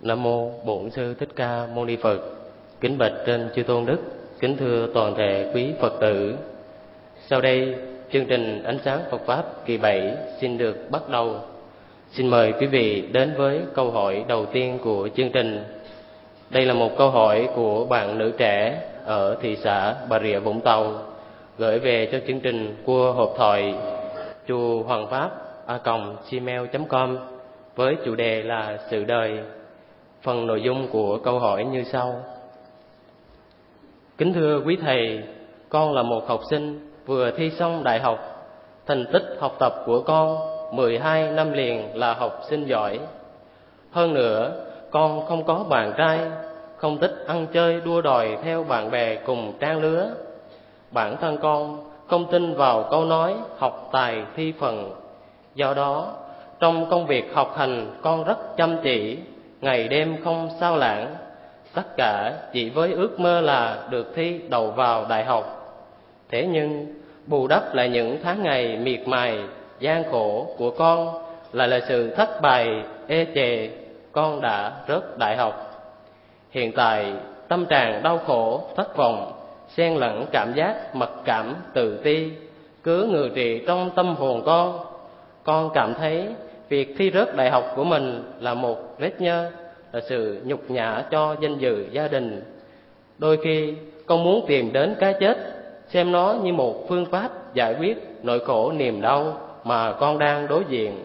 Nam mô Bổn sư Thích Ca Mâu Ni Phật. Kính bạch trên chư tôn đức, kính thưa toàn thể quý Phật tử. Sau đây, chương trình ánh sáng Phật pháp kỳ 7 xin được bắt đầu. Xin mời quý vị đến với câu hỏi đầu tiên của chương trình. Đây là một câu hỏi của bạn nữ trẻ ở thị xã Bà Rịa Vũng Tàu gửi về cho chương trình qua hộp thoại chùa Hoàng Pháp a gmail.com với chủ đề là sự đời Phần nội dung của câu hỏi như sau. Kính thưa quý thầy, con là một học sinh vừa thi xong đại học. Thành tích học tập của con 12 năm liền là học sinh giỏi. Hơn nữa, con không có bạn trai, không thích ăn chơi đua đòi theo bạn bè cùng trang lứa. Bản thân con không tin vào câu nói học tài thi phần. Do đó, trong công việc học hành con rất chăm chỉ, ngày đêm không sao lãng. Tất cả chỉ với ước mơ là được thi đầu vào đại học. Thế nhưng, bù đắp lại những tháng ngày miệt mài, gian khổ của con lại là sự thất bại, ê chề. Con đã rớt đại học. Hiện tại, tâm trạng đau khổ, thất vọng, xen lẫn cảm giác mặc cảm, tự ti, cứ ngự trị trong tâm hồn con. Con cảm thấy việc thi rớt đại học của mình là một vết nhơ, là sự nhục nhã cho danh dự gia đình. Đôi khi, con muốn tìm đến cái chết, xem nó như một phương pháp giải quyết nỗi khổ niềm đau mà con đang đối diện.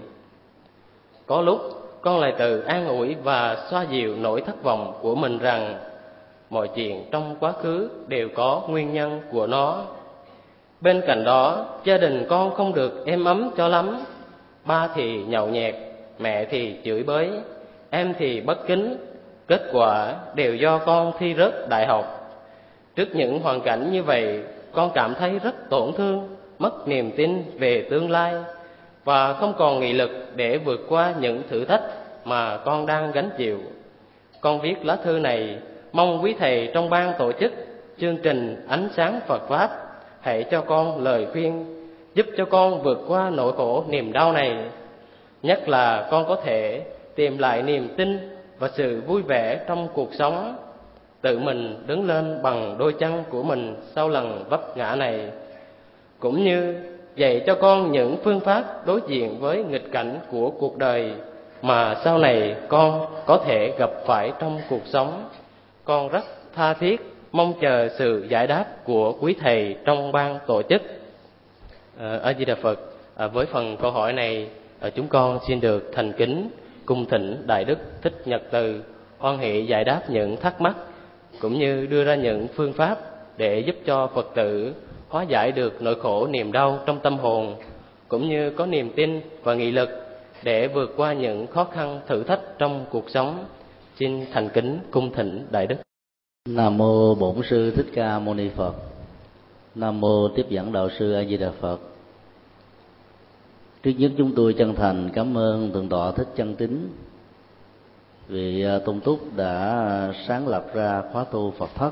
Có lúc, con lại tự an ủi và xoa dịu nỗi thất vọng của mình rằng, mọi chuyện trong quá khứ đều có nguyên nhân của nó. Bên cạnh đó, gia đình con không được êm ấm cho lắm ba thì nhậu nhẹt, mẹ thì chửi bới, em thì bất kính. Kết quả đều do con thi rớt đại học. Trước những hoàn cảnh như vậy, con cảm thấy rất tổn thương, mất niềm tin về tương lai và không còn nghị lực để vượt qua những thử thách mà con đang gánh chịu. Con viết lá thư này, mong quý thầy trong ban tổ chức chương trình ánh sáng phật pháp hãy cho con lời khuyên giúp cho con vượt qua nỗi khổ niềm đau này. Nhất là con có thể tìm lại niềm tin và sự vui vẻ trong cuộc sống. Tự mình đứng lên bằng đôi chân của mình sau lần vấp ngã này. Cũng như dạy cho con những phương pháp đối diện với nghịch cảnh của cuộc đời mà sau này con có thể gặp phải trong cuộc sống. Con rất tha thiết mong chờ sự giải đáp của quý thầy trong ban tổ chức ở a di đà phật à, với phần câu hỏi này à, chúng con xin được thành kính, cung thỉnh đại đức thích nhật từ hoan hệ giải đáp những thắc mắc, cũng như đưa ra những phương pháp để giúp cho phật tử hóa giải được nỗi khổ niềm đau trong tâm hồn, cũng như có niềm tin và nghị lực để vượt qua những khó khăn thử thách trong cuộc sống. Xin thành kính cung thỉnh đại đức. Nam mô bổn sư thích ca mâu ni phật. Nam mô tiếp dẫn đạo sư a di đà phật trước nhất chúng tôi chân thành cảm ơn thượng tọa thích chân tín vì à, tôn túc đã sáng lập ra khóa tu phật thất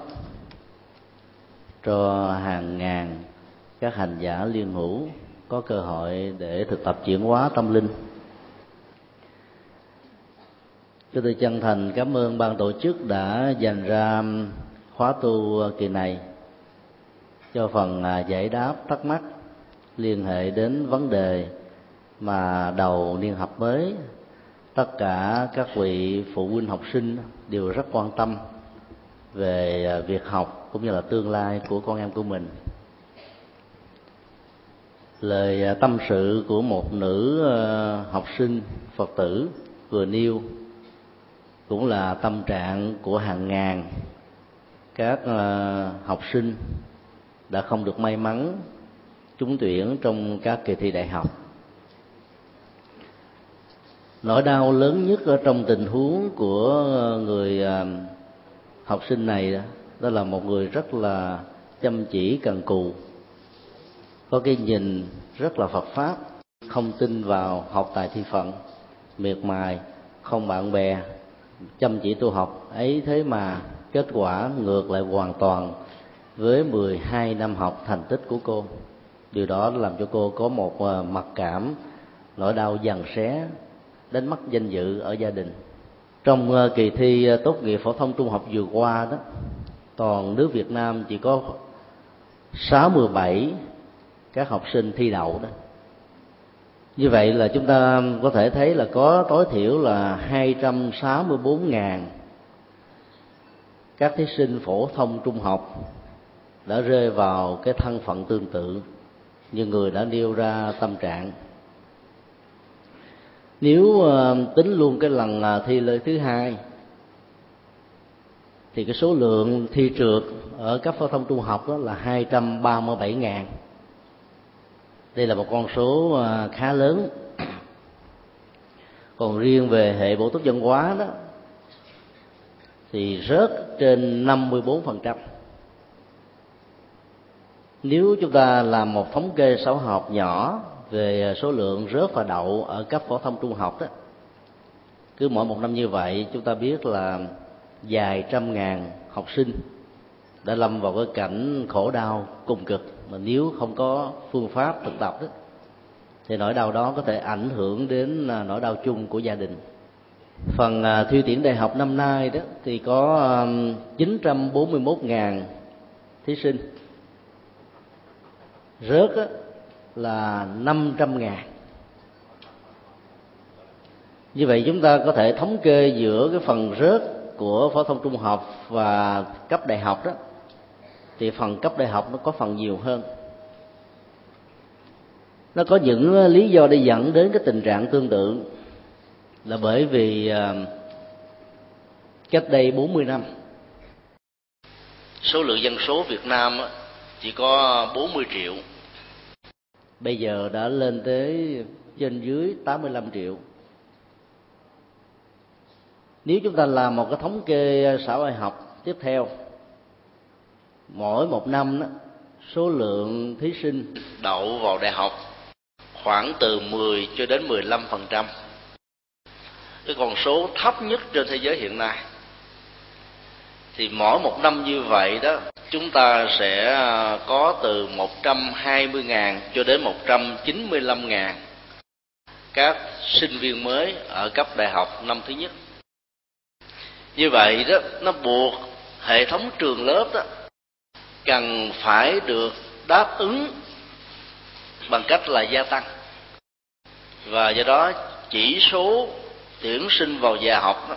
cho hàng ngàn các hành giả liên hữu có cơ hội để thực tập chuyển hóa tâm linh. Chúng tôi chân thành cảm ơn ban tổ chức đã dành ra khóa tu kỳ này cho phần à, giải đáp thắc mắc liên hệ đến vấn đề mà đầu niên học mới, tất cả các vị phụ huynh học sinh đều rất quan tâm về à, việc học cũng như là tương lai của con em của mình. Lời à, tâm sự của một nữ à, học sinh phật tử vừa nêu cũng là tâm trạng của hàng ngàn các học sinh đã không được may mắn trúng tuyển trong các kỳ thi đại học nỗi đau lớn nhất ở trong tình huống của người à, học sinh này đó là một người rất là chăm chỉ, cần cù. Có cái nhìn rất là phật pháp, không tin vào học tài thi phận, miệt mài, không bạn bè, chăm chỉ tu học. Ấy thế mà kết quả ngược lại hoàn toàn với 12 năm học thành tích của cô. Điều đó làm cho cô có một à, mặc cảm, nỗi đau dằn xé đánh mất danh dự ở gia đình. Trong ờ, kỳ thi ờ, tốt nghiệp phổ thông trung học vừa qua đó, toàn nước Việt Nam chỉ có 67 các học sinh thi đậu đó. Như vậy là chúng ta có thể thấy là có tối thiểu là 264.000 các thí sinh phổ thông trung học đã rơi vào cái thân phận tương tự như người đã nêu ra tâm trạng nếu ờ, tính luôn cái lần ờ, thi lên thứ hai, thì cái số lượng thi trượt ở cấp phổ thông trung học đó là 237 ngàn. Đây là một con số ờ, khá lớn. Còn riêng về hệ bổ túc văn hóa đó, thì rớt trên 54% nếu chúng ta làm một thống kê xã học nhỏ về à, số lượng rớt và đậu ở cấp phổ thông trung học đó. Cứ mỗi một năm như vậy, chúng ta biết là vài trăm ngàn học sinh đã lâm vào cái cảnh khổ đau, cùng cực mà nếu không có phương pháp thực tập đó, thì nỗi đau đó có thể ảnh hưởng đến à, nỗi đau chung của gia đình. Phần à, thi tuyển đại học năm nay đó thì có 941.000 thí sinh. Rớt là 500 ngàn. Như vậy chúng ta có thể thống kê giữa cái phần rớt của phổ thông trung học và cấp đại học đó, thì phần cấp đại học nó có phần nhiều hơn. Nó có những ờ, lý do để dẫn đến cái tình trạng tương tự là bởi vì ờ, cách đây 40 năm, số lượng dân số Việt Nam chỉ có 40 triệu bây giờ đã lên tới trên dưới 85 triệu. Nếu chúng ta làm một cái thống kê xã hội học tiếp theo mỗi một năm đó, số lượng thí sinh đậu vào đại học khoảng từ 10 cho đến 15 phần trăm. Cái con số thấp nhất trên thế giới hiện nay. Thì mỗi một năm như vậy đó chúng ta sẽ à, có từ 120.000 cho đến 195.000 các sinh viên mới ở cấp đại học năm thứ nhất. Như vậy đó nó buộc hệ thống trường lớp đó cần phải được đáp ứng bằng cách là gia tăng. Và do đó chỉ số tuyển sinh vào già học đó,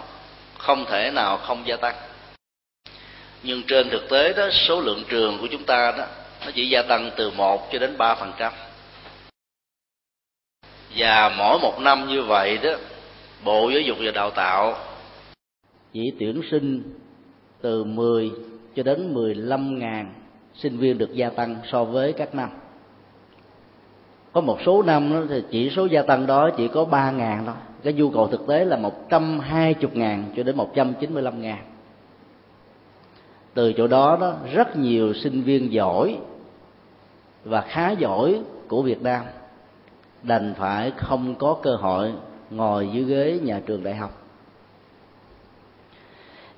không thể nào không gia tăng nhưng trên thực tế đó số lượng trường của chúng ta đó nó chỉ gia tăng từ 1 cho đến 3 phần trăm. Và mỗi một năm như vậy đó bộ giáo dục và đào tạo chỉ tuyển sinh từ 10 cho đến 15 ngàn sinh viên được gia tăng so với các năm. Có một số năm đó, thì chỉ số gia tăng đó chỉ có 3 ngàn thôi. Cái nhu cầu thực tế là 120 ngàn cho đến 195 ngàn từ chỗ đó đó, rất nhiều sinh viên giỏi và khá giỏi của Việt Nam đành phải không có cơ hội ngồi dưới ghế nhà trường đại học.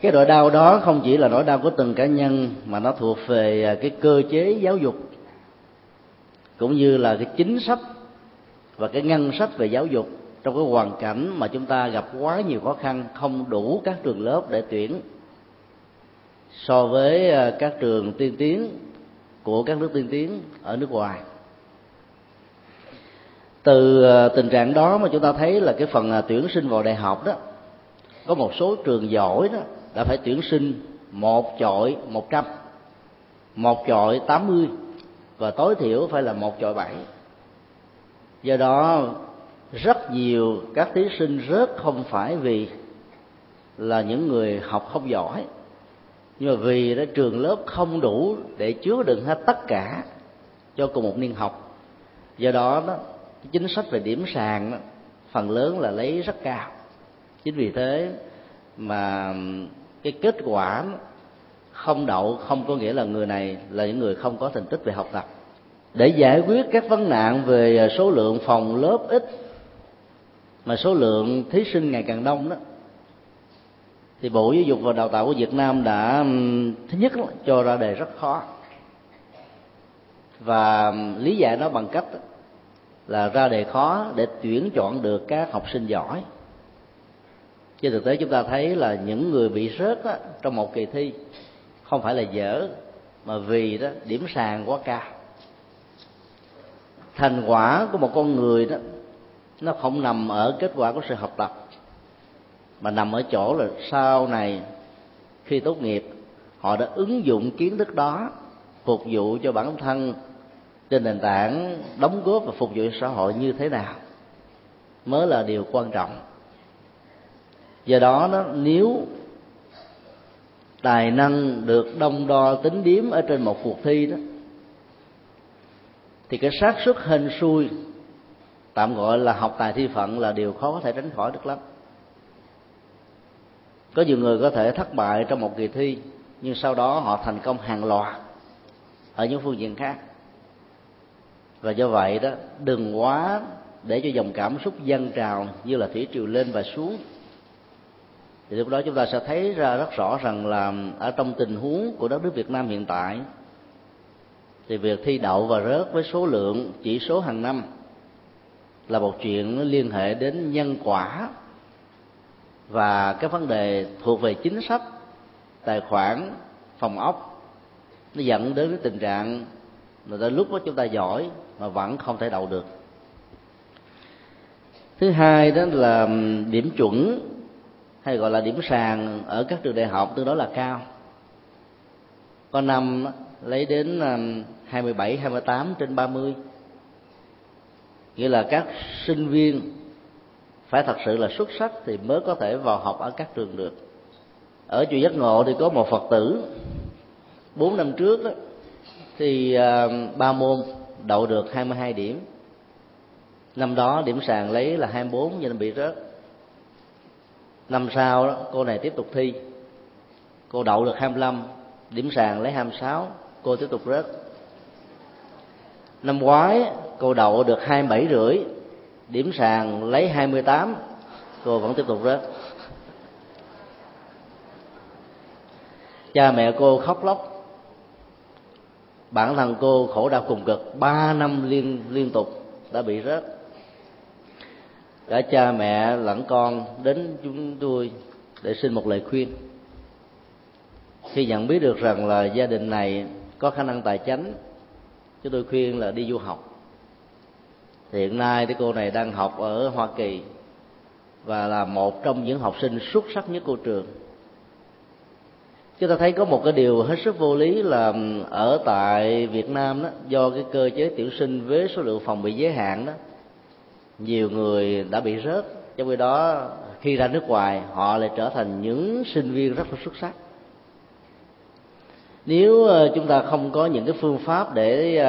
Cái nỗi đau đó không chỉ là nỗi đau của từng cá nhân, mà nó thuộc về à, cái cơ chế giáo dục, cũng như là cái chính sách và cái ngân sách về giáo dục trong cái hoàn cảnh mà chúng ta gặp quá nhiều khó khăn không đủ các trường lớp để tuyển so với ờ, các trường tiên tiến của các nước tiên tiến ở nước ngoài. Từ ờ, tình trạng đó mà chúng ta thấy là cái phần ờ, tuyển sinh vào đại học đó, có một số trường giỏi đó đã phải tuyển sinh một chọi một trăm, một chọi tám mươi và tối thiểu phải là một chọi bảy. Do đó, rất nhiều các thí sinh rớt không phải vì là những người học không giỏi nhưng mà vì đó trường lớp không đủ để chứa đựng hết tất cả cho cùng một niên học. Do đó đó chính sách về điểm sàn đó, phần lớn là lấy rất cao. Chính vì thế mà cái kết quả không đậu không có nghĩa là người này là những người không có thành tích về học tập. Để giải quyết các vấn nạn về à, số lượng phòng lớp ít mà số lượng thí sinh ngày càng đông đó thì bộ giáo dục và đào tạo của việt nam đã thứ nhất cho ra đề rất khó. Và lý giải nó bằng cách là ra đề khó để tuyển chọn được các học sinh giỏi. Trên thực tế chúng ta thấy là những người bị rớt á, trong một kỳ thi không phải là dở mà vì đó điểm sàn quá cao. Thành quả của một con người đó nó không nằm ở kết quả của sự học tập mà nằm ở chỗ là sau này, khi tốt nghiệp, họ đã ứng dụng kiến thức đó phục vụ cho bản thân trên nền tảng đóng góp và phục vụ cho xã hội như thế nào, mới là điều quan trọng. Do đó đó, nếu tài năng được đông đo tính điếm ở trên một cuộc thi đó, thì cái xác suất hên xui, tạm gọi là học tài thi phận là điều khó có thể tránh khỏi được lắm có nhiều người có thể thất bại trong một kỳ thi, nhưng sau đó họ thành công hàng loạt ở những phương diện khác. Và do vậy đó, đừng quá để cho dòng cảm xúc dâng trào như là thủy triều lên và xuống. Thì lúc đó chúng ta sẽ thấy ra rất rõ rằng là ở trong tình huống của đất nước Việt Nam hiện tại, thì việc thi đậu và rớt với số lượng chỉ số hàng năm là một chuyện liên hệ đến nhân quả và các vấn đề thuộc về chính sách tài khoản phòng ốc nó dẫn đến cái tình trạng người ta lúc đó chúng ta giỏi mà vẫn không thể đậu được. Thứ hai đó là điểm chuẩn hay gọi là điểm sàn ở các trường đại học tương đối là cao. Có năm lấy đến 27, 28 trên 30 nghĩa là các sinh viên phải thật sự là xuất sắc thì mới có thể vào học ở các trường được. Ở chùa giác ngộ thì có một phật tử bốn năm trước đó, thì à, ba môn đậu được 22 điểm. Năm đó điểm sàn lấy là 24 cho nên bị rớt. Năm sau đó cô này tiếp tục thi. Cô đậu được 25 điểm sàn lấy 26 cô tiếp tục rớt. Năm ngoái cô đậu được 27 rưỡi điểm sàn lấy 28 cô vẫn tiếp tục rớt. Cha mẹ cô khóc lóc. Bản thân cô khổ đau cùng cực. Ba năm liên liên tục đã bị rớt. Cả cha mẹ lẫn con đến chúng tôi để xin một lời khuyên. Khi nhận biết được rằng là gia đình này có khả năng tài chánh, chúng tôi khuyên là đi du học hiện nay thì cô này đang học ở hoa kỳ và là một trong những học sinh xuất sắc nhất của trường. Chúng ta thấy có một cái điều hết sức vô lý là ở tại Việt Nam đó, do cái cơ chế tuyển sinh với số lượng phòng bị giới hạn đó, nhiều người đã bị rớt. Trong khi đó, khi ra nước ngoài, họ lại trở thành những sinh viên rất là xuất sắc. Nếu ờ, chúng ta không có những cái phương pháp để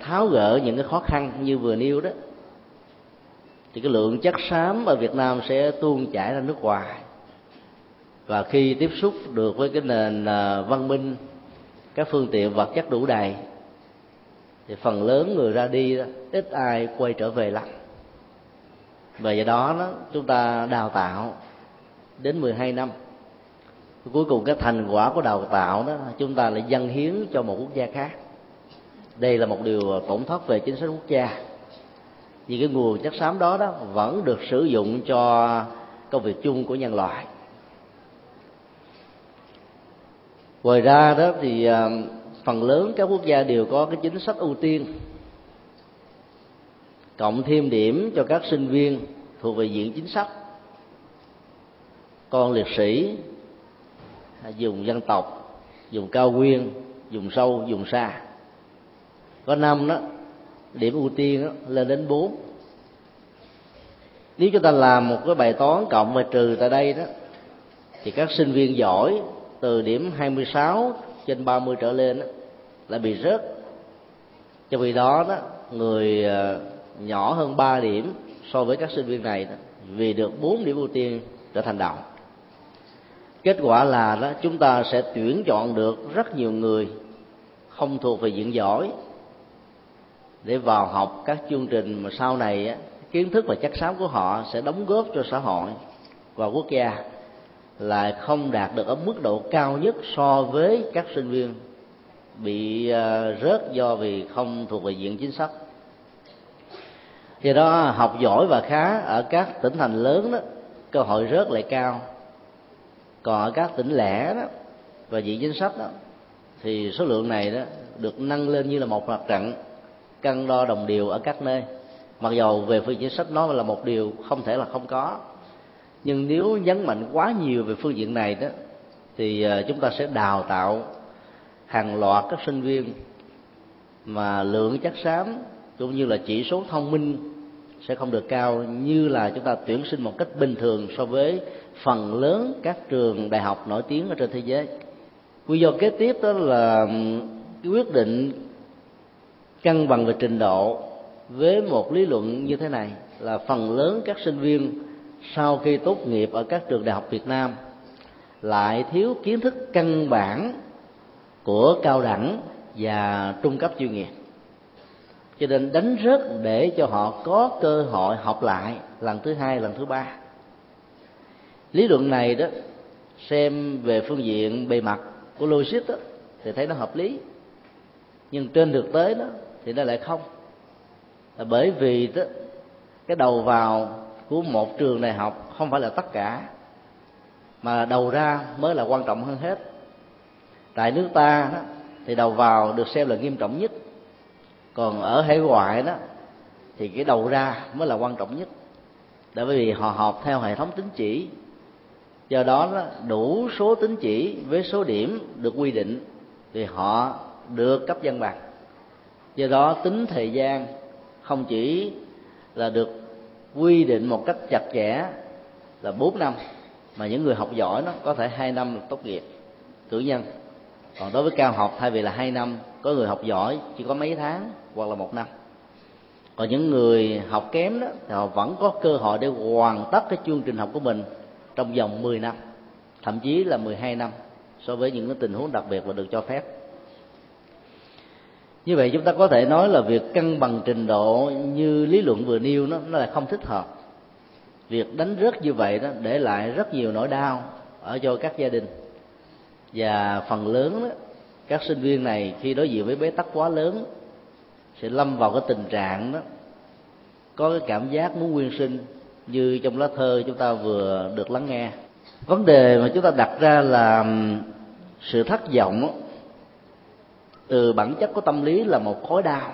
tháo gỡ những cái khó khăn như vừa nêu đó thì cái lượng chất xám ở Việt Nam sẽ tuôn chảy ra nước ngoài. Và khi tiếp xúc được với cái nền à, văn minh các phương tiện vật chất đủ đầy thì phần lớn người ra đi ít ai quay trở về lắm. Và do đó, đó chúng ta đào tạo đến 12 năm. Cuối cùng cái thành quả của đào tạo đó chúng ta lại dâng hiến cho một quốc gia khác. Đây là một điều tổn thất về chính sách quốc gia vì cái nguồn chất xám đó đó vẫn được sử dụng cho công việc chung của nhân loại. Ngoài ra đó thì à, phần lớn các quốc gia đều có cái chính sách ưu tiên, cộng thêm điểm cho các sinh viên thuộc về diện chính sách. Con liệt sĩ à, dùng dân tộc, dùng cao nguyên, dùng sâu, dùng xa. Có năm đó điểm ưu tiên đó, lên đến bốn nếu chúng ta làm một cái bài toán cộng và trừ tại đây đó thì các sinh viên giỏi từ điểm 26 trên 30 trở lên đó, lại bị rớt Cho vì đó đó người ờ, nhỏ hơn 3 điểm so với các sinh viên này đó, vì được 4 điểm ưu tiên trở thành đậu. kết quả là đó chúng ta sẽ tuyển chọn được rất nhiều người không thuộc về diện giỏi để vào học các chương trình mà sau này kiến thức và chất xám của họ sẽ đóng góp cho xã hội và quốc gia là không đạt được ở mức độ cao nhất so với các sinh viên bị ờ, rớt do vì không thuộc về diện chính sách. Do đó, học giỏi và khá ở các tỉnh thành lớn đó, cơ hội rớt lại cao. Còn ở các tỉnh lẻ đó và diện chính sách đó, thì số lượng này đó được nâng lên như là một mặt trận cân đo đồng điều ở các nơi. Mặc dầu về phương chính sách nó là một điều không thể là không có, nhưng nếu nhấn mạnh quá nhiều về phương diện này đó, thì ờ, chúng ta sẽ đào tạo hàng loạt các sinh viên mà lượng chất xám cũng như là chỉ số thông minh sẽ không được cao như là chúng ta tuyển sinh một cách bình thường so với phần lớn các trường đại học nổi tiếng ở trên thế giới. Nguyên do kế tiếp đó là quyết định cân bằng về trình độ với một lý luận như thế này là phần lớn các sinh viên sau khi tốt nghiệp ở các trường đại học Việt Nam lại thiếu kiến thức căn bản của cao đẳng và trung cấp chuyên nghiệp. Cho nên đánh rớt để cho họ có cơ hội học lại lần thứ hai lần thứ ba. Lý luận này đó xem về phương diện bề mặt của logic đó, thì thấy nó hợp lý. Nhưng trên thực tế đó thì nó lại không. Là bởi vì đó, cái đầu vào của một trường đại học không phải là tất cả mà đầu ra mới là quan trọng hơn hết. Tại nước ta đó, thì đầu vào được xem là nghiêm trọng nhất. Còn ở hải ngoại đó thì cái đầu ra mới là quan trọng nhất. Bởi vì họ học theo hệ thống tín chỉ. Do đó, đó đủ số tín chỉ với số điểm được quy định thì họ được cấp văn bằng do đó, tính thời gian không chỉ là được quy định một cách chặt chẽ là 4 năm, mà những người học giỏi nó có thể hai năm là tốt nghiệp, cử nhân. Còn đối với cao học, thay vì là hai năm, có người học giỏi chỉ có mấy tháng hoặc là một năm. Còn những người học kém đó, thì họ vẫn có cơ hội để hoàn tất cái chương trình học của mình trong vòng 10 năm, thậm chí là 12 năm so với những cái tình huống đặc biệt và được cho phép như vậy chúng ta có thể nói là việc cân bằng trình độ như lý luận vừa nêu nó nó là không thích hợp. Việc đánh rớt như vậy đó để lại rất nhiều nỗi đau ở cho các gia đình. Và phần lớn đó, các sinh viên này khi đối diện với bế tắc quá lớn sẽ lâm vào cái tình trạng đó có cái cảm giác muốn nguyên sinh như trong lá thơ chúng ta vừa được lắng nghe. Vấn đề mà chúng ta đặt ra là sự thất vọng từ bản chất của tâm lý là một khối đau.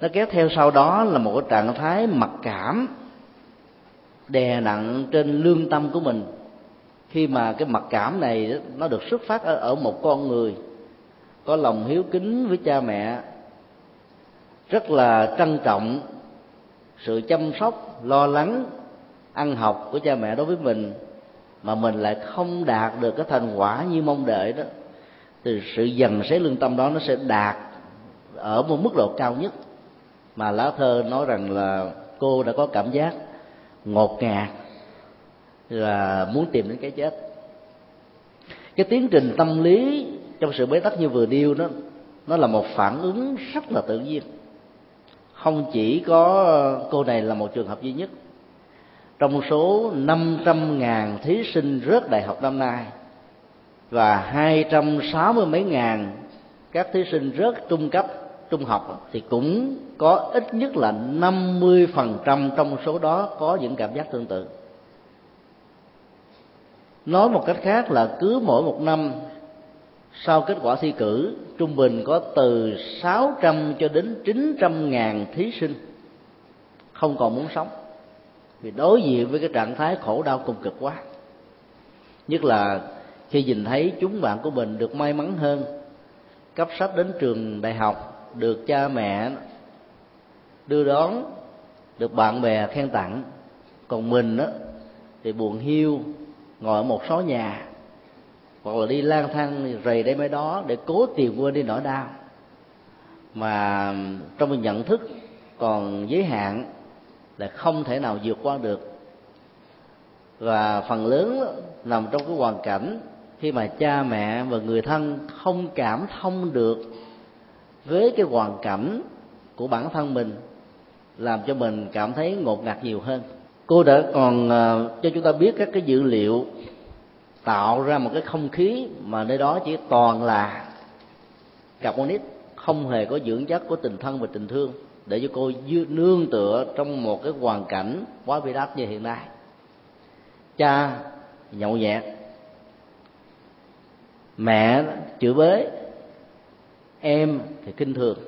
Nó kéo theo sau đó là một cái trạng thái mặc cảm đè nặng trên lương tâm của mình. Khi mà cái mặc cảm này nó được xuất phát ở, ở một con người có lòng hiếu kính với cha mẹ rất là trân trọng sự chăm sóc lo lắng ăn học của cha mẹ đối với mình mà mình lại không đạt được cái thành quả như mong đợi đó thì sự dần xé lương tâm đó nó sẽ đạt ở một mức độ cao nhất. Mà lá thơ nói rằng là cô đã có cảm giác ngột ngạt, là muốn tìm đến cái chết. Cái tiến trình tâm lý trong sự bế tắc như vừa điêu đó, nó là một phản ứng rất là tự nhiên. Không chỉ có cô này là một trường hợp duy nhất. Trong số 500.000 thí sinh rớt đại học năm nay và 260 mấy ngàn các thí sinh rớt trung cấp, trung học thì cũng có ít nhất là 50% trong số đó có những cảm giác tương tự. Nói một cách khác là cứ mỗi một năm, sau kết quả thi cử, trung bình có từ 600 cho đến 900 ngàn thí sinh không còn muốn sống. Vì đối diện với cái trạng thái khổ đau cùng cực quá. Nhất là khi nhìn thấy chúng bạn của mình được may mắn hơn, cấp sách đến trường đại học được cha mẹ đưa đón, được bạn bè khen tặng. Còn mình đó thì buồn hiu, ngồi ở một số nhà, hoặc là đi lang thang rầy đây mấy đó để cố tìm quên đi nỗi đau. Mà trong nhận thức còn giới hạn là không thể nào vượt qua được. Và phần lớn nằm trong cái hoàn cảnh khi mà cha mẹ và người thân không cảm thông được với cái hoàn cảnh của bản thân mình, làm cho mình cảm thấy ngột ngạt nhiều hơn. Cô đã còn ờ, cho chúng ta biết các cái dữ liệu tạo ra một cái không khí mà nơi đó chỉ toàn là carbonic không hề có dưỡng chất của tình thân và tình thương để cho cô nương tựa trong một cái hoàn cảnh quá bi đát như hiện nay. Cha nhậu nhẹt mẹ chửi bới em thì kinh thường.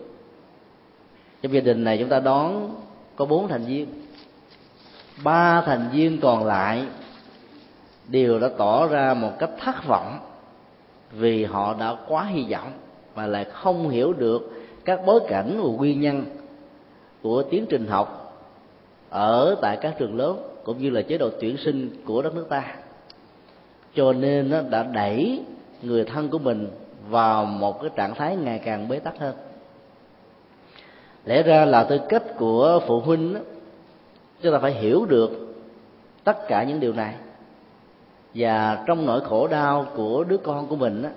Trong gia đình này chúng ta đón có bốn thành viên. Ba thành viên còn lại đều đã tỏ ra một cách thất vọng vì họ đã quá hy vọng mà lại không hiểu được các bối cảnh và nguyên nhân của tiến trình học ở tại các trường lớn cũng như là chế độ tuyển sinh của đất nước ta. Cho nên nó đã đẩy người thân của mình vào một cái trạng thái ngày càng bế tắc hơn. Lẽ ra là tư cách của phụ huynh đó, chúng ta phải hiểu được tất cả những điều này. Và trong nỗi khổ đau của đứa con của mình đó,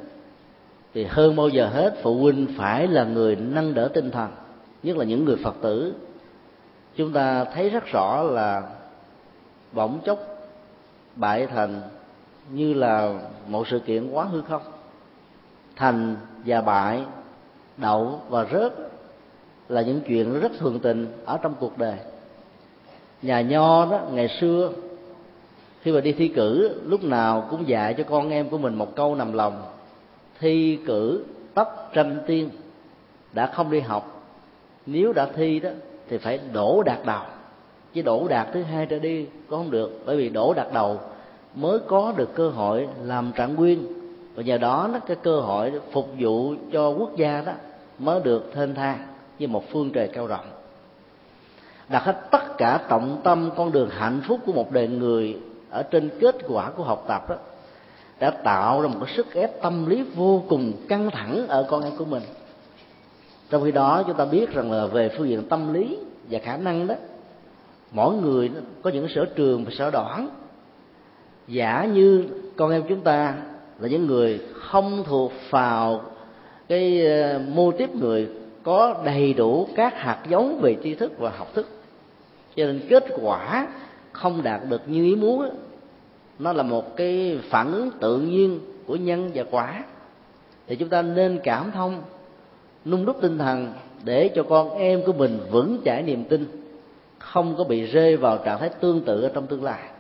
thì hơn bao giờ hết phụ huynh phải là người nâng đỡ tinh thần nhất là những người phật tử. Chúng ta thấy rất rõ là bỗng chốc bại thành như là một sự kiện quá hư không, thành và bại, đậu và rớt là những chuyện rất thường tình ở trong cuộc đời. Nhà nho đó, ngày xưa, khi mà đi thi cử, lúc nào cũng dạy cho con em của mình một câu nằm lòng. Thi cử tất tranh tiên, đã không đi học. Nếu đã thi đó, thì phải đổ đạt đầu. Chứ đổ đạt thứ hai trở đi cũng không được, bởi vì đổ đạt đầu mới có được cơ hội làm trạng nguyên. Và nhờ đó nó cái cơ hội phục vụ cho quốc gia đó mới được thênh thang như một phương trời cao rộng. Đặt hết tất cả trọng tâm, con đường hạnh phúc của một đời người ở trên kết quả của học tập đó, đã tạo ra một cái sức ép tâm lý vô cùng căng thẳng ở con em của mình. Trong khi đó, chúng ta biết rằng là về phương diện tâm lý và khả năng đó, mỗi người có những sở trường và sở đoản giả như con em chúng ta là những người không thuộc vào cái ờ, mô tiếp người có đầy đủ các hạt giống về tri thức và học thức. Cho nên kết quả không đạt được như ý muốn nó là một cái phản ứng tự nhiên của nhân và quả. Thì chúng ta nên cảm thông, nung đúc tinh thần để cho con em của mình vững chãi niềm tin, không có bị rơi vào trạng thái tương tự ở trong tương lai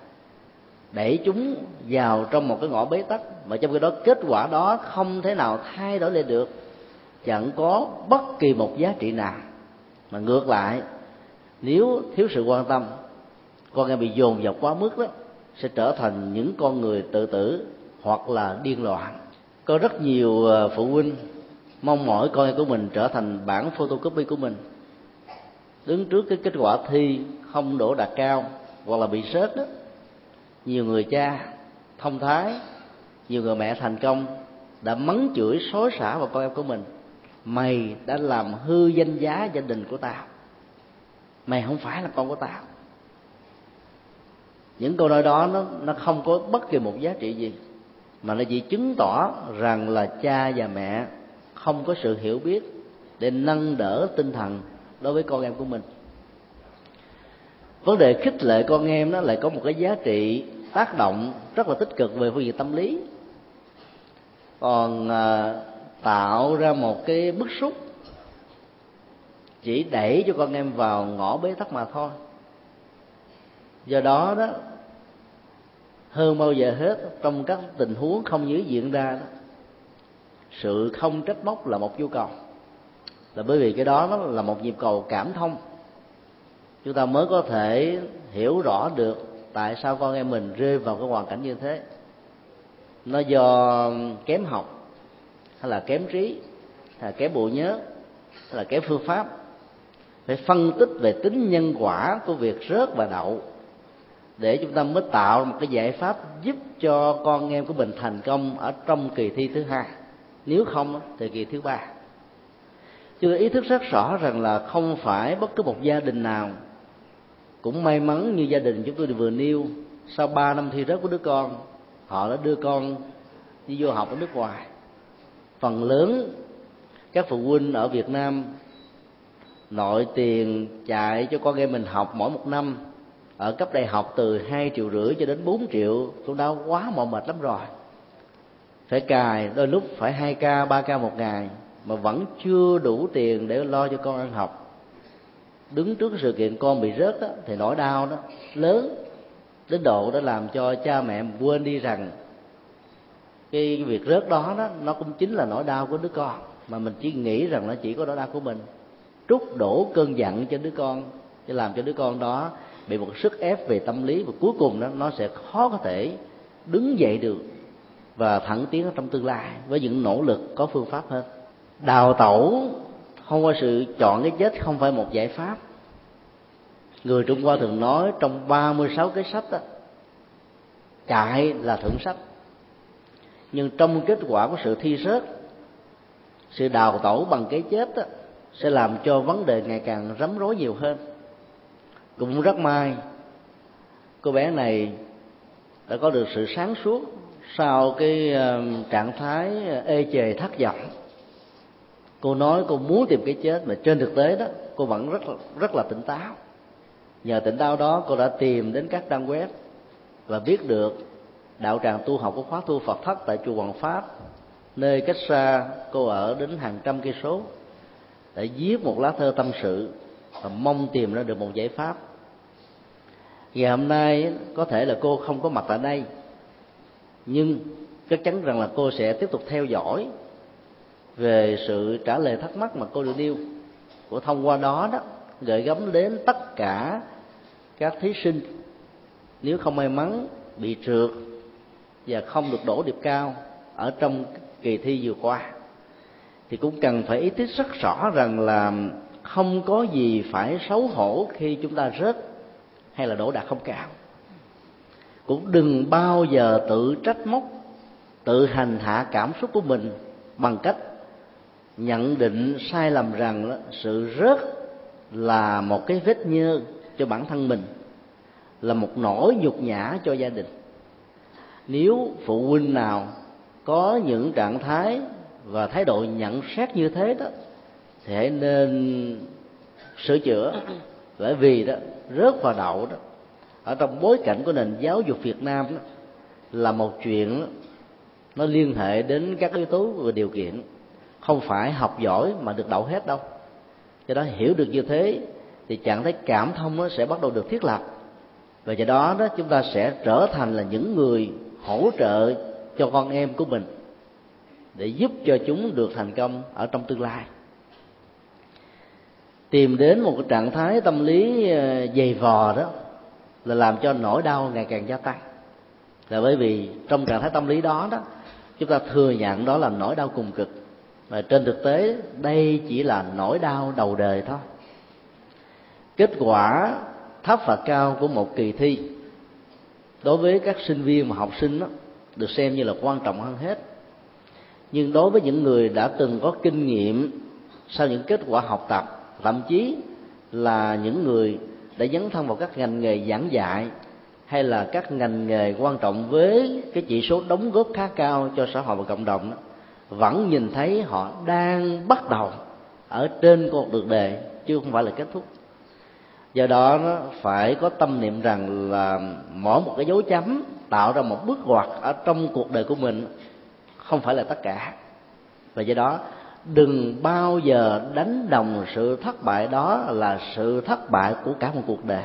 đẩy chúng vào trong một cái ngõ bế tắc, mà trong cái đó kết quả đó không thể nào thay đổi lên được. Chẳng có bất kỳ một giá trị nào. Mà ngược lại, nếu thiếu sự quan tâm, con em bị dồn vào quá mức đó, sẽ trở thành những con người tự tử hoặc là điên loạn. Có rất nhiều ờ, phụ huynh mong mỏi con em của mình trở thành bản photocopy của mình. Đứng trước cái kết quả thi không đổ đạt cao hoặc là bị sớt đó nhiều người cha thông thái, nhiều người mẹ thành công đã mắng chửi, xối xả vào con em của mình. Mày đã làm hư danh giá gia đình của tao. Mày không phải là con của tao. Những câu nói đó nó nó không có bất kỳ một giá trị gì, mà nó chỉ chứng tỏ rằng là cha và mẹ không có sự hiểu biết để nâng đỡ tinh thần đối với con em của mình vấn đề khích lệ con em nó lại có một cái giá trị tác động rất là tích cực về phương diện tâm lý. Còn à, tạo ra một cái bức xúc chỉ đẩy cho con em vào ngõ bế tắc mà thôi. Do đó đó hơn bao giờ hết trong các tình huống không như diễn ra đó sự không trách móc là một nhu cầu. Là bởi vì cái đó nó là một nhịp cầu cảm thông chúng ta mới có thể hiểu rõ được tại sao con em mình rơi vào cái hoàn cảnh như thế. Nó do kém học, hay là kém trí, hay là kém bộ nhớ, hay là kém phương pháp. Phải phân tích về tính nhân quả của việc rớt và đậu để chúng ta mới tạo một cái giải pháp giúp cho con em của mình thành công ở trong kỳ thi thứ hai. Nếu không, thì kỳ thứ ba. Chúng ta ý thức rất rõ rằng là không phải bất cứ một gia đình nào cũng may mắn như gia đình chúng tôi vừa nêu, sau ba năm thi rớt của đứa con, họ đã đưa con đi du học ở nước ngoài. Phần lớn các phụ huynh ở việt nam nội tiền chạy cho con em mình học mỗi một năm. Ở cấp đại học từ hai triệu rưỡi cho đến 4 triệu, cũng đã quá mỏi mệt lắm rồi. Phải cài, đôi lúc phải hai ca, ba ca một ngày, mà vẫn chưa đủ tiền để lo cho con ăn học đứng trước sự kiện con bị rớt đó, thì nỗi đau đó lớn đến độ đã làm cho cha mẹ quên đi rằng cái việc rớt đó đó nó cũng chính là nỗi đau của đứa con. Mà mình chỉ nghĩ rằng nó chỉ có nỗi đau của mình. Trút đổ cơn giận cho đứa con để làm cho đứa con đó bị một sức ép về tâm lý. Và cuối cùng đó nó sẽ khó có thể đứng dậy được và thẳng tiến trong tương lai với những nỗ lực có phương pháp hơn đào tẩu thông qua sự chọn cái chết không phải một giải pháp. Người trung hoa thường nói trong 36 cái sách đó chạy là thưởng sách. Nhưng trong kết quả của sự thi rớt sự đào tẩu bằng cái chết đó, sẽ làm cho vấn đề ngày càng rắm rối nhiều hơn. Cũng rất may cô bé này đã có được sự sáng suốt sau cái ờ, trạng thái ờ, ê chề thất vọng cô nói cô muốn tìm cái chết, mà trên thực tế đó, cô vẫn rất rất là tỉnh táo. Nhờ tỉnh táo đó, cô đã tìm đến các trang web và biết được đạo tràng tu học của khóa tu Phật thất tại chùa Hoàng Pháp, nơi cách xa cô ở đến hàng trăm cây số, để viết một lá thơ tâm sự và mong tìm ra được một giải pháp. Ngày hôm nay, có thể là cô không có mặt tại đây, nhưng chắc chắn rằng là cô sẽ tiếp tục theo dõi về sự trả lời thắc mắc mà cô được nêu của thông qua đó đó gửi gắm đến tất cả các thí sinh. Nếu không may mắn, bị trượt và không được đổ điểm cao ở trong kỳ thi vừa qua, thì cũng cần phải ý thức rất rõ rằng là không có gì phải xấu hổ khi chúng ta rớt hay là đổ đạt không cao. Cũng đừng bao giờ tự trách móc, tự hành hạ cảm xúc của mình bằng cách nhận định sai lầm rằng đó, sự rớt là một cái vết nhơ cho bản thân mình là một nỗi nhục nhã cho gia đình. Nếu phụ huynh nào có những trạng thái và thái độ nhận xét như thế đó thì hãy nên sửa chữa. Bởi vì đó rớt vào đậu đó ở trong bối cảnh của nền giáo dục Việt Nam đó, là một chuyện nó liên hệ đến các yếu tố và điều kiện không phải học giỏi mà được đậu hết đâu. Do đó hiểu được như thế thì trạng thái cảm thông nó sẽ bắt đầu được thiết lập. Và do đó đó, chúng ta sẽ trở thành là những người hỗ trợ cho con em của mình để giúp cho chúng được thành công ở trong tương lai. Tìm đến một trạng thái tâm lý ờ, dày vò đó là làm cho nỗi đau ngày càng gia tăng. Là bởi vì trong trạng thái tâm lý đó đó, chúng ta thừa nhận đó là nỗi đau cùng cực mà trên thực tế đây chỉ là nỗi đau đầu đời thôi. Kết quả thấp và cao của một kỳ thi đối với các sinh viên và học sinh đó, được xem như là quan trọng hơn hết. Nhưng đối với những người đã từng có kinh nghiệm sau những kết quả học tập thậm chí là những người đã dấn thân vào các ngành nghề giảng dạy hay là các ngành nghề quan trọng với cái chỉ số đóng góp khá cao cho xã hội và cộng đồng đó, vẫn nhìn thấy họ đang bắt đầu ở trên con đường đề, chứ không phải là kết thúc. Do đó nó phải có tâm niệm rằng là mỗi một cái dấu chấm tạo ra một bước ngoặt ở trong cuộc đời của mình, không phải là tất cả. Và do đó, đừng bao giờ đánh đồng sự thất bại đó là sự thất bại của cả một cuộc đời.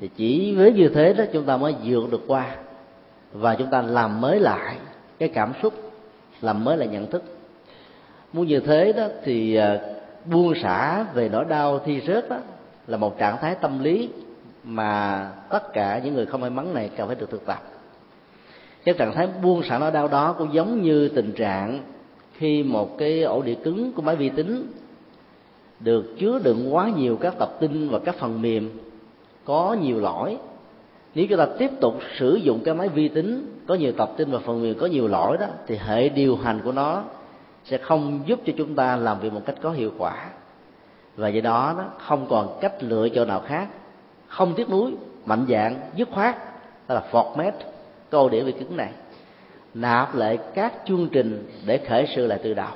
Thì chỉ với như thế đó chúng ta mới vượt được qua, và chúng ta làm mới lại cái cảm xúc làm mới lại nhận thức. Muốn như thế đó thì à, buông xả về nỗi đau thi rớt đó là một trạng thái tâm lý mà tất cả những người không may mắn này cần phải được thực tập. Cái trạng thái buông xả nỗi đau đó cũng giống như tình trạng khi một cái ổ đĩa cứng của máy vi tính được chứa đựng quá nhiều các tập tin và các phần mềm, có nhiều lỗi nếu chúng ta tiếp tục sử dụng cái máy vi tính, có nhiều tập tin và phần mềm, có nhiều lỗi đó, thì hệ điều hành của nó sẽ không giúp cho chúng ta làm việc một cách có hiệu quả. Và do đó nó không còn cách lựa chọn nào khác. Không tiếc nuối, mạnh dạng dứt khoát, đó là format câu để về cứng này. Nạp lại các chương trình để khởi sự lại từ đầu.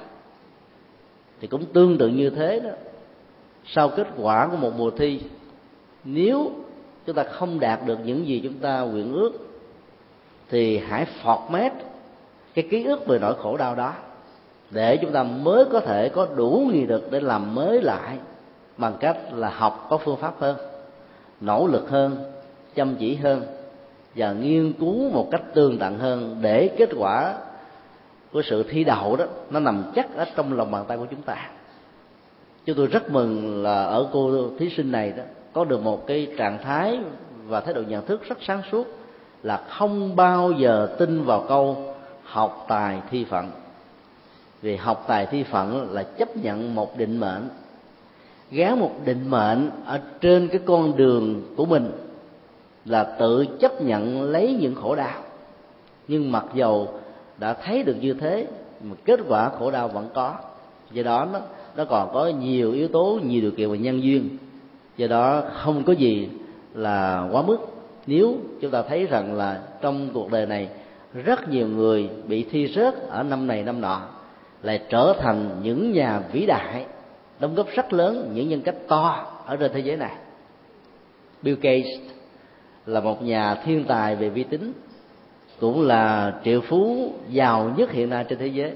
Thì cũng tương tự như thế đó. Sau kết quả của một mùa thi, nếu chúng ta không đạt được những gì chúng ta nguyện ước, thì hãy format cái ký ức về nỗi khổ đau đó để chúng ta mới có thể có đủ nghị lực để làm mới lại bằng cách là học có phương pháp hơn, nỗ lực hơn, chăm chỉ hơn và nghiên cứu một cách tương tận hơn để kết quả của sự thi đậu đó nó nằm chắc ở trong lòng bàn tay của chúng ta. Chúng tôi rất mừng là ở cô thí sinh này đó có được một cái trạng thái và thái độ nhận thức rất sáng suốt là không bao giờ tin vào câu học tài thi phận. Vì học tài thi phận là chấp nhận một định mệnh gán một định mệnh ở trên cái con đường của mình là tự chấp nhận lấy những khổ đau. Nhưng mặc dầu đã thấy được như thế, mà kết quả khổ đau vẫn có. Do đó nó nó còn có nhiều yếu tố, nhiều điều kiện và nhân duyên do đó không có gì là quá mức. Nếu chúng ta thấy rằng là trong cuộc đời này rất nhiều người bị thi rớt ở năm này năm nọ, lại trở thành những nhà vĩ đại, đóng góp rất lớn những nhân cách to ở trên thế giới này. Bill Gates là một nhà thiên tài về vi tính, cũng là triệu phú giàu nhất hiện nay trên thế giới.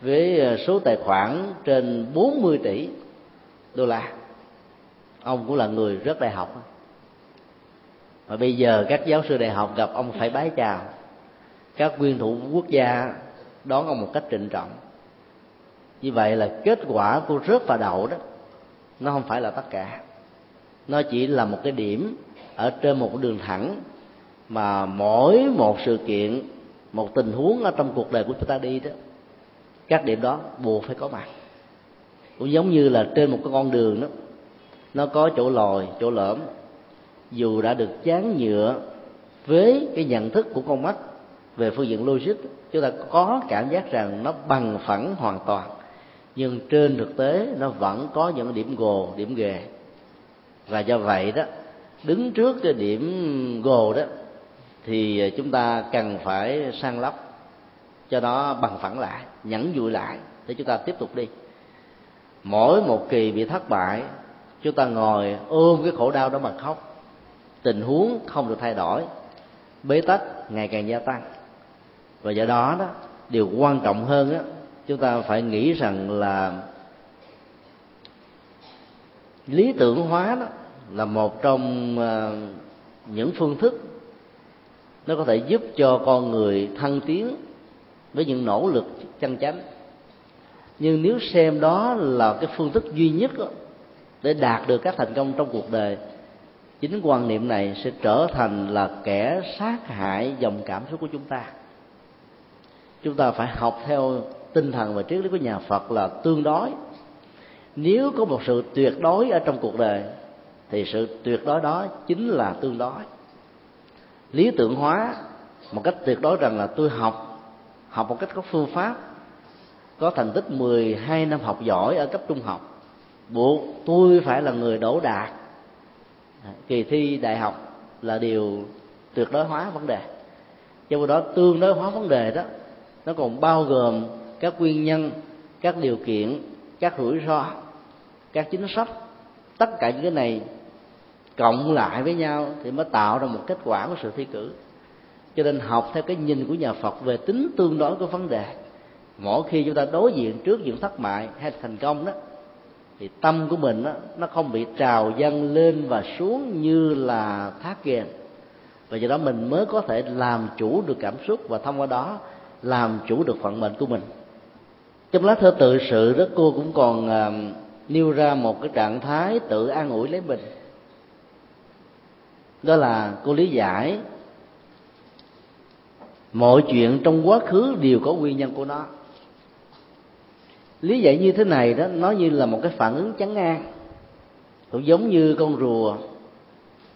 Với ờ, số tài khoản trên 40 tỷ đô la ông cũng là người rất đại học. Và bây giờ các giáo sư đại học gặp ông phải bái chào. Các nguyên thủ quốc gia đón ông một cách trịnh trọng. Như vậy là kết quả của rớt và đậu đó, nó không phải là tất cả. Nó chỉ là một cái điểm ở trên một đường thẳng mà mỗi một sự kiện, một tình huống ở trong cuộc đời của chúng ta đi đó, các điểm đó buộc phải có mặt. Cũng giống như là trên một cái con đường đó nó có chỗ lồi chỗ lõm. Dù đã được dán nhựa với cái nhận thức của con mắt về phương diện logic, chúng ta có cảm giác rằng nó bằng phẳng hoàn toàn. Nhưng trên thực tế, nó vẫn có những điểm gồ, điểm ghề. Và do vậy đó, đứng trước cái điểm gồ đó, thì chúng ta cần phải sang lấp, cho nó bằng phẳng lại, nhẫn dụi lại, để chúng ta tiếp tục đi. Mỗi một kỳ bị thất bại chúng ta ngồi ôm cái khổ đau đó mà khóc. Tình huống không được thay đổi. Bế tắc ngày càng gia tăng. Và do đó đó điều quan trọng hơn á chúng ta phải nghĩ rằng là lý tưởng hóa đó là một trong à, những phương thức nó có thể giúp cho con người thăng tiến với những nỗ lực chân chánh nhưng nếu xem đó là cái phương thức duy nhất đó, để đạt được các thành công trong cuộc đời. Chính quan niệm này sẽ trở thành là kẻ sát hại dòng cảm xúc của chúng ta. Chúng ta phải học theo tinh thần và triết lý của nhà phật là tương đối. Nếu có một sự tuyệt đối ở trong cuộc đời, thì sự tuyệt đối đó chính là tương đối. Lý tưởng hóa một cách tuyệt đối rằng là tôi học học một cách có phương pháp, có thành tích 12 năm học giỏi ở cấp trung học buộc tôi phải là người đỗ đạt kỳ thi đại học là điều tuyệt đối hóa vấn đề. Do đó, tương đối hóa vấn đề đó, nó còn bao gồm các nguyên nhân, các điều kiện, các rủi ro, các chính sách. Tất cả những cái này cộng lại với nhau thì mới tạo ra một kết quả của sự thi cử. Cho nên học theo cái nhìn của nhà phật về tính tương đối của vấn đề, mỗi khi chúng ta đối diện trước những thất bại hay thành công đó thì tâm của mình đó, nó không bị trào dâng lên và xuống như là thác ghen. Và do đó mình mới có thể làm chủ được cảm xúc và thông qua đó làm chủ được phận mệnh của mình. Trong lá thơ tự sự đó cô cũng còn uh, nêu ra một cái trạng thái tự an ủi lấy mình. Đó là cô lý giải mọi chuyện trong quá khứ đều có nguyên nhân của nó lý giải như thế này đó, nó như là một cái phản ứng chấn an cũng giống như con rùa.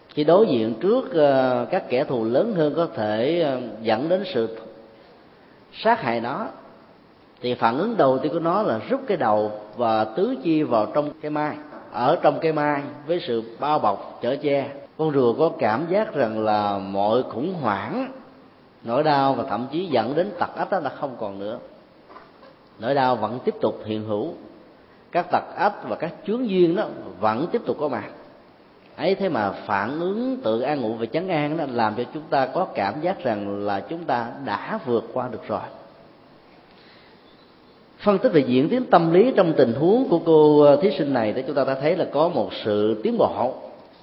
Khi đối diện trước ờ, các kẻ thù lớn hơn có thể ờ, dẫn đến sự sát hại nó, thì phản ứng đầu tiên của nó là rút cái đầu và tứ chi vào trong cái mai, ở trong cái mai với sự bao bọc, chở che. Con rùa có cảm giác rằng là mọi khủng hoảng, nỗi đau và thậm chí dẫn đến tật ách đó là không còn nữa nỗi đau vẫn tiếp tục hiện hữu. Các tật ách và các chướng duyên đó vẫn tiếp tục có mặt. Ấy thế mà phản ứng tự an ngụ và chấn an đó làm cho chúng ta có cảm giác rằng là chúng ta đã vượt qua được rồi. Phân tích về diễn tiến tâm lý trong tình huống của cô ờ, thí sinh này để chúng ta đã thấy là có một sự tiến bộ.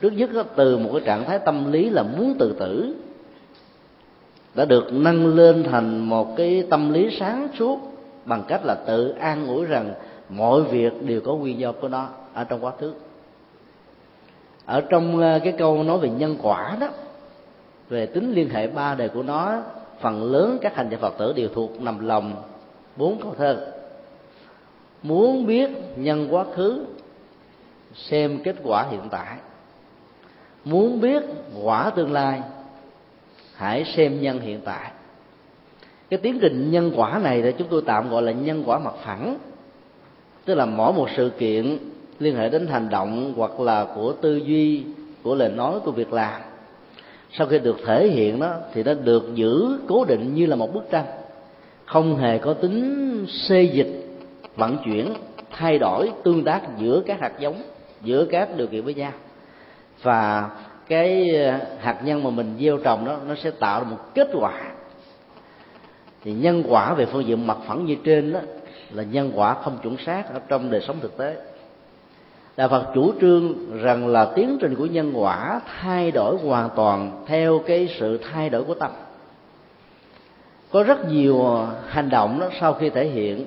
Trước nhất đó, từ một cái trạng thái tâm lý là muốn tự tử đã được nâng lên thành một cái tâm lý sáng suốt bằng cách là tự an ủi rằng mọi việc đều có nguyên do của nó ở trong quá khứ. Ở trong ờ, cái câu nói về nhân quả đó, về tính liên hệ ba đời của nó, phần lớn các hành giả phật tử đều thuộc nằm lòng bốn câu thơ. Muốn biết nhân quá khứ, xem kết quả hiện tại. Muốn biết quả tương lai, hãy xem nhân hiện tại cái tiến trình nhân quả này thì chúng tôi tạm gọi là nhân quả mặt phẳng. Tức là mỗi một sự kiện liên hệ đến hành động hoặc là của tư duy, của lời nói, của việc làm, sau khi được thể hiện đó thì nó được giữ cố định như là một bức tranh. Không hề có tính xê dịch, vận chuyển, thay đổi, tương tác giữa các hạt giống, giữa các điều kiện với nhau. Và cái hạt nhân mà mình gieo trồng đó, nó sẽ tạo ra một kết quả thì nhân quả về phương diện mặt phẳng như trên đó là nhân quả không chuẩn xác ở trong đời sống thực tế. Đạo phật chủ trương rằng là tiến trình của nhân quả thay đổi hoàn toàn theo cái sự thay đổi của tâm. Có rất nhiều hành động đó sau khi thể hiện,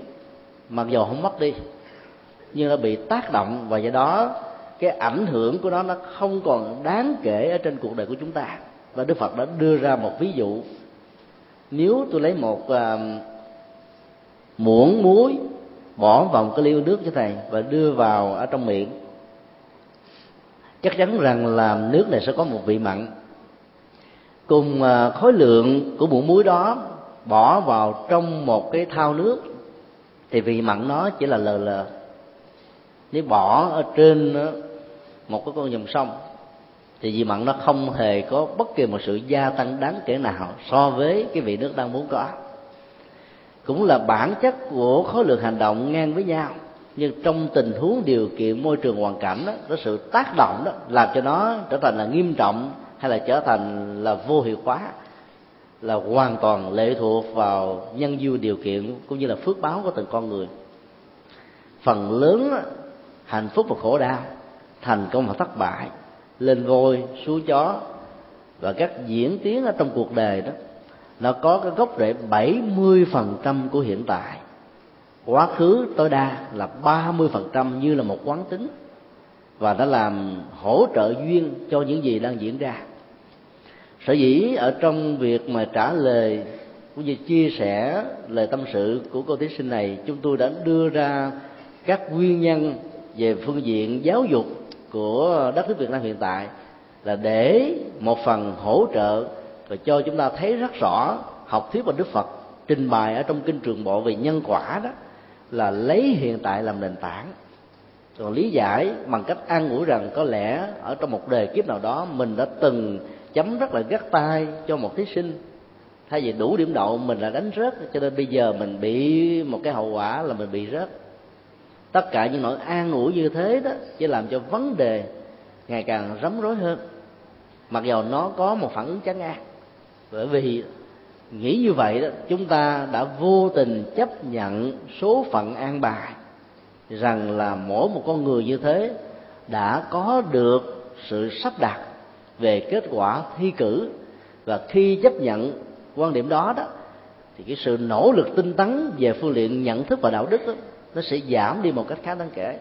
mặc dù không mất đi, nhưng nó bị tác động và do đó cái ảnh hưởng của nó nó không còn đáng kể ở trên cuộc đời của chúng ta. Và đức phật đã đưa ra một ví dụ nếu tôi lấy một uh, muỗng muối bỏ vào một cái ly nước như này và đưa vào ở trong miệng chắc chắn rằng là nước này sẽ có một vị mặn. Cùng uh, khối lượng của muỗng muối đó bỏ vào trong một cái thao nước thì vị mặn nó chỉ là lờ lờ. Nếu bỏ ở trên à, một cái con dòng sông thì vị mặn nó không hề có bất kỳ một sự gia tăng đáng kể nào so với cái vị nước đang muốn có. Cũng là bản chất của khối lượng hành động ngang với nhau nhưng trong tình huống điều kiện môi trường hoàn cảnh đó, có sự tác động đó làm cho nó trở thành là nghiêm trọng hay là trở thành là vô hiệu hóa là hoàn toàn lệ thuộc vào nhân duyên điều kiện cũng như là phước báo của từng con người. Phần lớn hạnh phúc và khổ đau thành công và thất bại lên voi xuống chó. Và các diễn tiến ở trong cuộc đời đó, nó có cái gốc rễ 70% của hiện tại. Quá khứ tối đa là 30% như là một quán tính. Và nó làm hỗ trợ duyên cho những gì đang diễn ra. Sở dĩ ở trong việc mà trả lời, cũng như chia sẻ lời tâm sự của cô thí sinh này, chúng tôi đã đưa ra các nguyên nhân về phương diện giáo dục của đất nước Việt Nam hiện tại là để một phần hỗ trợ và cho chúng ta thấy rất rõ học thuyết của Đức Phật trình bày ở trong kinh trường bộ về nhân quả đó là lấy hiện tại làm nền tảng. Còn lý giải bằng cách an ủi rằng có lẽ ở trong một đề kiếp nào đó mình đã từng chấm rất là gắt tay cho một thí sinh. Thay vì đủ điểm đậu, mình là đánh rớt, cho nên bây giờ mình bị một cái hậu quả là mình bị rớt tất cả những nỗi an ủi như thế đó chỉ làm cho vấn đề ngày càng rắm rối hơn. Mặc dầu nó có một phản ứng chán ngang bởi vì nghĩ như vậy đó chúng ta đã vô tình chấp nhận số phận an bài rằng là mỗi một con người như thế đã có được sự sắp đặt về kết quả thi cử. Và khi chấp nhận quan điểm đó đó thì cái sự nỗ lực tinh tấn về phương diện nhận thức và đạo đức đó, nó sẽ giảm đi một cách khá đáng kể.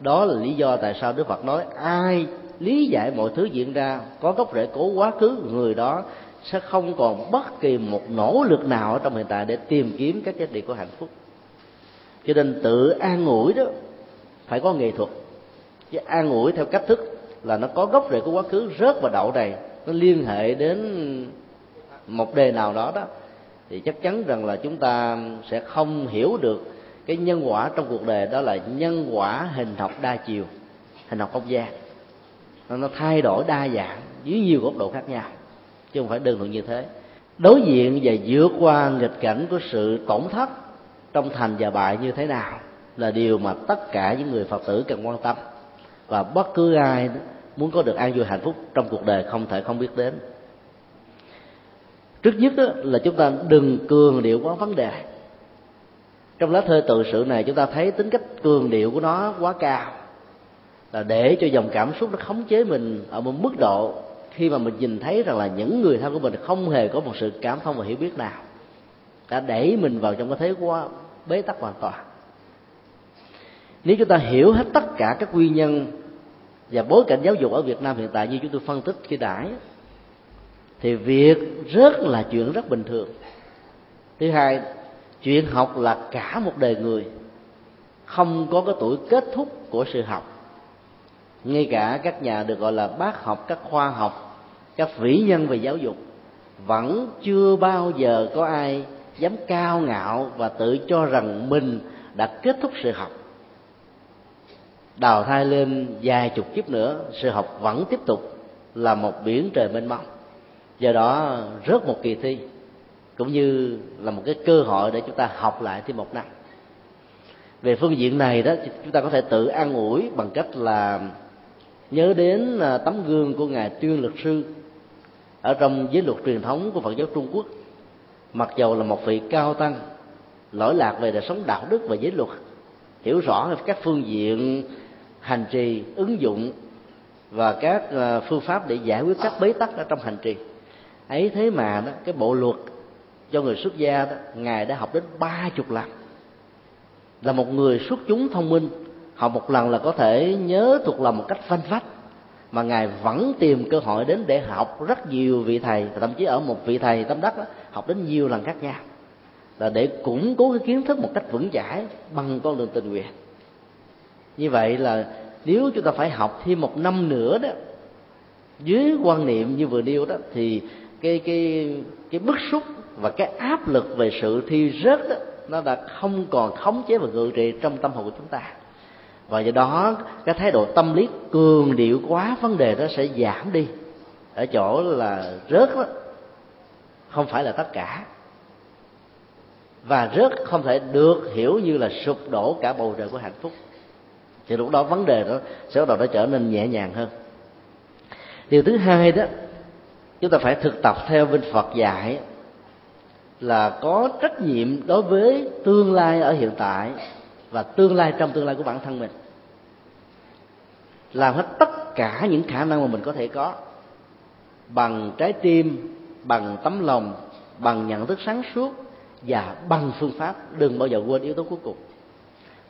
Đó là lý do tại sao đức phật nói, ai lý giải mọi thứ diễn ra, có gốc rễ cố quá khứ, người đó sẽ không còn bất kỳ một nỗ lực nào ở trong hiện tại để tìm kiếm các giá trị của hạnh phúc. Cho nên tự an ủi đó phải có nghệ thuật. Chứ an ủi theo cách thức là nó có gốc rễ của quá khứ, rớt vào đậu này, nó liên hệ đến một đề nào đó đó, thì chắc chắn rằng là chúng ta sẽ không hiểu được cái nhân quả trong cuộc đời đó là nhân quả hình học đa chiều, hình học không gian. Nó thay đổi đa dạng dưới nhiều góc độ khác nhau, chứ không phải đơn thuần như thế. Đối diện và vượt qua nghịch cảnh của sự tổn thất trong thành và bại như thế nào là điều mà tất cả những người phật tử cần quan tâm. Và bất cứ ai muốn có được an vui hạnh phúc trong cuộc đời không thể không biết đến. Trước nhất là chúng ta đừng cường điệu quá vấn đề trong lá thơ tự sự này chúng ta thấy tính cách cường điệu của nó quá cao. Là để cho dòng cảm xúc nó khống chế mình ở một mức độ khi mà mình nhìn thấy rằng là những người thân của mình không hề có một sự cảm thông và hiểu biết nào đã đẩy mình vào trong cái thế quá bế tắc hoàn toàn. Nếu chúng ta hiểu hết tất cả các nguyên nhân và bối cảnh giáo dục ở Việt Nam hiện tại như chúng tôi phân tích khi đãi thì việc rất là chuyện rất bình thường. Thứ hai chuyện học là cả một đời người. Không có cái tuổi kết thúc của sự học. Ngay cả các nhà được gọi là bác học, các khoa học, các vĩ nhân về giáo dục, vẫn chưa bao giờ có ai dám cao ngạo và tự cho rằng mình đã kết thúc sự học. Đào thai lên vài chục kiếp nữa, sự học vẫn tiếp tục là một biển trời mênh mông. Do đó, rớt một kỳ thi cũng như là một cái cơ hội để chúng ta học lại thêm một năm. Về phương diện này đó chúng ta có thể tự an ủi bằng cách là nhớ đến à, tấm gương của ngài tuyên luật sư ở trong giới luật truyền thống của Phật giáo Trung Quốc. Mặc dầu là một vị cao tăng, lỗi lạc về đời sống đạo đức và giới luật, hiểu rõ các phương diện hành trì, ứng dụng và các à, phương pháp để giải quyết các bế tắc ở trong hành trì. Ấy thế mà đó, cái bộ luật cho người xuất gia đó ngài đã học đến ba chục lần. Là một người xuất chúng thông minh học một lần là có thể nhớ thuộc lòng một cách phanh phách. Mà ngài vẫn tìm cơ hội đến để học rất nhiều vị thầy thậm chí ở một vị thầy tâm đắc đó, học đến nhiều lần khác nhau. Là để củng cố cái kiến thức một cách vững chãi bằng con đường tình nguyện. Như vậy là nếu chúng ta phải học thêm một năm nữa đó dưới quan niệm như vừa nêu đó thì cái cái cái bức xúc và cái áp lực về sự thi rớt đó nó đã không còn khống chế và ngự trị trong tâm hồn của chúng ta. Và do đó, cái thái độ tâm lý cường điệu quá, vấn đề đó sẽ giảm đi. Ở chỗ là rớt đó không phải là tất cả. Và rớt không thể được hiểu như là sụp đổ cả bầu trời của hạnh phúc. Thì lúc đó vấn đề đó sẽ bắt đầu nó trở nên nhẹ nhàng hơn. Điều thứ hai đó, chúng ta phải thực tập theo bên phật dạy là có trách nhiệm đối với tương lai ở hiện tại và tương lai trong tương lai của bản thân mình. Làm hết tất cả những khả năng mà mình có thể có bằng trái tim bằng tấm lòng bằng nhận thức sáng suốt và bằng phương pháp đừng bao giờ quên yếu tố cuối cùng.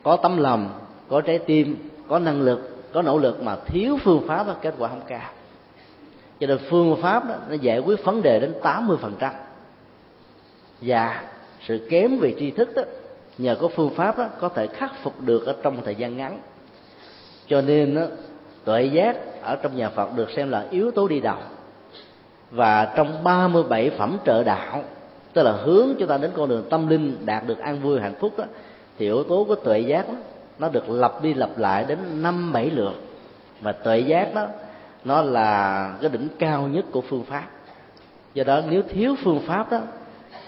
Có tấm lòng có trái tim có năng lực có nỗ lực mà thiếu phương pháp đó, kết quả không cao. Cho nên phương pháp đó, nó giải quyết vấn đề đến 80% và sự kém về tri thức đó nhờ có phương pháp đó, có thể khắc phục được ở trong thời gian ngắn. Cho nên đó, tuệ giác ở trong nhà Phật được xem là yếu tố đi đầu. Và trong 37 phẩm trợ đạo tức là hướng chúng ta đến con đường tâm linh đạt được an vui hạnh phúc đó thì yếu tố của tuệ giác đó, nó được lặp đi lặp lại đến năm bảy lượt. Và tuệ giác đó nó là cái đỉnh cao nhất của phương pháp. Do đó nếu thiếu phương pháp đó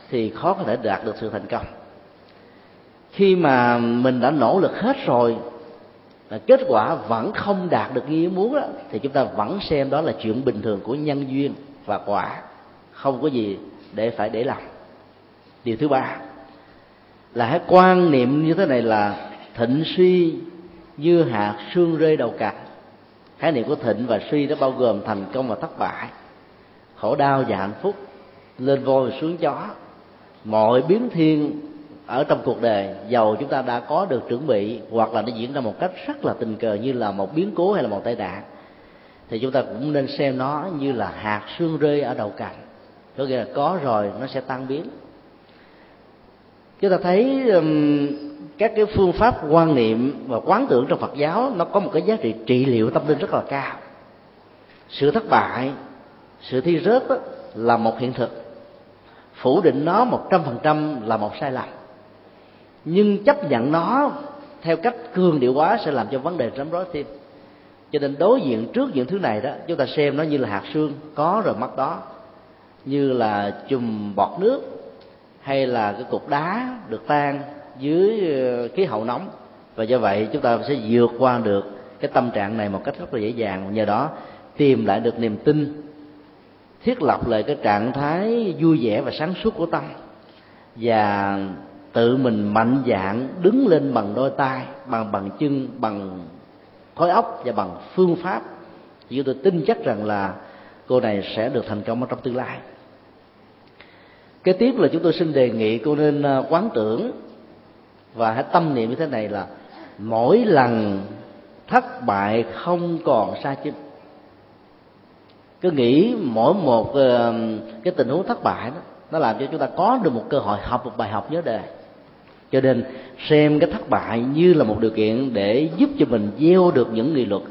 thì khó có thể đạt được sự thành công. Khi mà mình đã nỗ lực hết rồi kết quả vẫn không đạt được như ý muốn đó, thì chúng ta vẫn xem đó là chuyện bình thường của nhân duyên và quả. Không có gì để phải để làm điều thứ ba là hãy quan niệm như thế này là thịnh suy như hạt sương rơi đầu cạc. khái niệm của thịnh và suy nó bao gồm thành công và thất bại. Khổ đau và hạnh phúc lên voi và xuống chó mọi biến thiên ở trong cuộc đời giàu chúng ta đã có được chuẩn bị hoặc là nó diễn ra một cách rất là tình cờ như là một biến cố hay là một tai nạn thì chúng ta cũng nên xem nó như là hạt sương rơi ở đầu cành. Có nghĩa là có rồi nó sẽ tan biến. Chúng ta thấy um, các cái phương pháp quan niệm và quán tưởng trong Phật giáo nó có một cái giá trị trị liệu tâm linh rất là cao. Sự thất bại sự thi rớt đó, là một hiện thực phủ định nó một trăm phần trăm là một sai lầm. Nhưng chấp nhận nó theo cách cường điệu quá sẽ làm cho vấn đề rắm rối thêm. Cho nên đối diện trước những thứ này đó, chúng ta xem nó như là hạt xương có rồi mất đó. Như là chùm bọt nước hay là cái cục đá được tan dưới ờ, khí hậu nóng. Và do vậy chúng ta sẽ vượt qua được cái tâm trạng này một cách rất là dễ dàng. Nhờ đó tìm lại được niềm tin thiết lập lại cái trạng thái vui vẻ và sáng suốt của tâm. Và tự mình mạnh dạn đứng lên bằng đôi tay, bằng bằng chân, bằng khối óc và bằng phương pháp. Thì tôi tin chắc rằng là cô này sẽ được thành công ở trong tương lai. Kế tiếp là chúng tôi xin đề nghị cô nên à, quán tưởng và hãy tâm niệm như thế này là mỗi lần thất bại không còn xa chính cứ nghĩ mỗi một ờ, cái tình huống thất bại đó, nó làm cho chúng ta có được một cơ hội học một bài học nhớ đề. Cho nên xem cái thất bại như là một điều kiện để giúp cho mình gieo được những nghị luật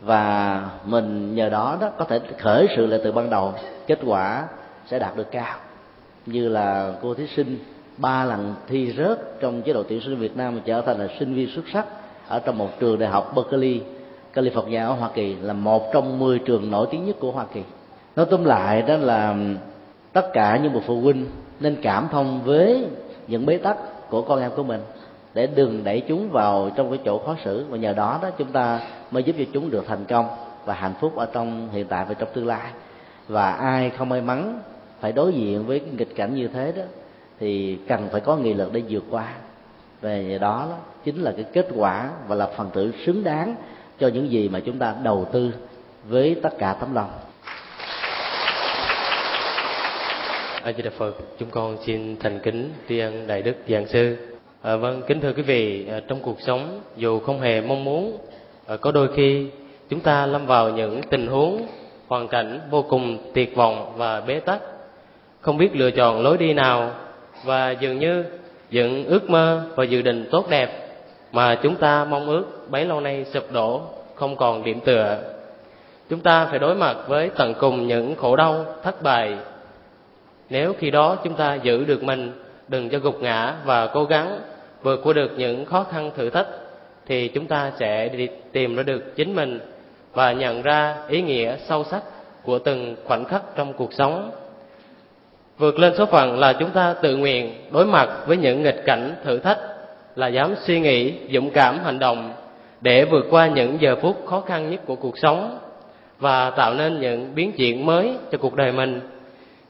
và mình nhờ đó đó có thể khởi sự lại từ ban đầu, kết quả sẽ đạt được cao. Như là cô thí sinh ba lần thi rớt trong chế độ tuyển sinh Việt Nam trở thành là sinh viên xuất sắc ở trong một trường đại học Berkeley. California ở Hoa Kỳ là một trong 10 trường nổi tiếng nhất của Hoa Kỳ. Nói tóm lại đó là tất cả những bậc phụ huynh nên cảm thông với những bế tắc của con em của mình để đừng đẩy chúng vào trong cái chỗ khó xử và nhờ đó đó chúng ta mới giúp cho chúng được thành công và hạnh phúc ở trong hiện tại và trong tương lai và ai không may mắn phải đối diện với cái nghịch cảnh như thế đó thì cần phải có nghị lực để vượt qua về đó, đó chính là cái kết quả và là phần tử xứng đáng cho những gì mà chúng ta đầu tư với tất cả tấm lòng A Di Đà Phật, chúng con xin thành kính tri ân Đại Đức Giảng Sư. À, vâng, kính thưa quý vị, à, trong cuộc sống dù không hề mong muốn, à, có đôi khi chúng ta lâm vào những tình huống, hoàn cảnh vô cùng tuyệt vọng và bế tắc, không biết lựa chọn lối đi nào và dường như những ước mơ và dự định tốt đẹp mà chúng ta mong ước bấy lâu nay sụp đổ, không còn điểm tựa. Chúng ta phải đối mặt với tận cùng những khổ đau, thất bại. Nếu khi đó chúng ta giữ được mình, đừng cho gục ngã và cố gắng vượt qua được những khó khăn thử thách, thì chúng ta sẽ đi tìm ra được chính mình và nhận ra ý nghĩa sâu sắc của từng khoảnh khắc trong cuộc sống. Vượt lên số phận là chúng ta tự nguyện đối mặt với những nghịch cảnh thử thách là dám suy nghĩ, dũng cảm hành động để vượt qua những giờ phút khó khăn nhất của cuộc sống và tạo nên những biến chuyển mới cho cuộc đời mình.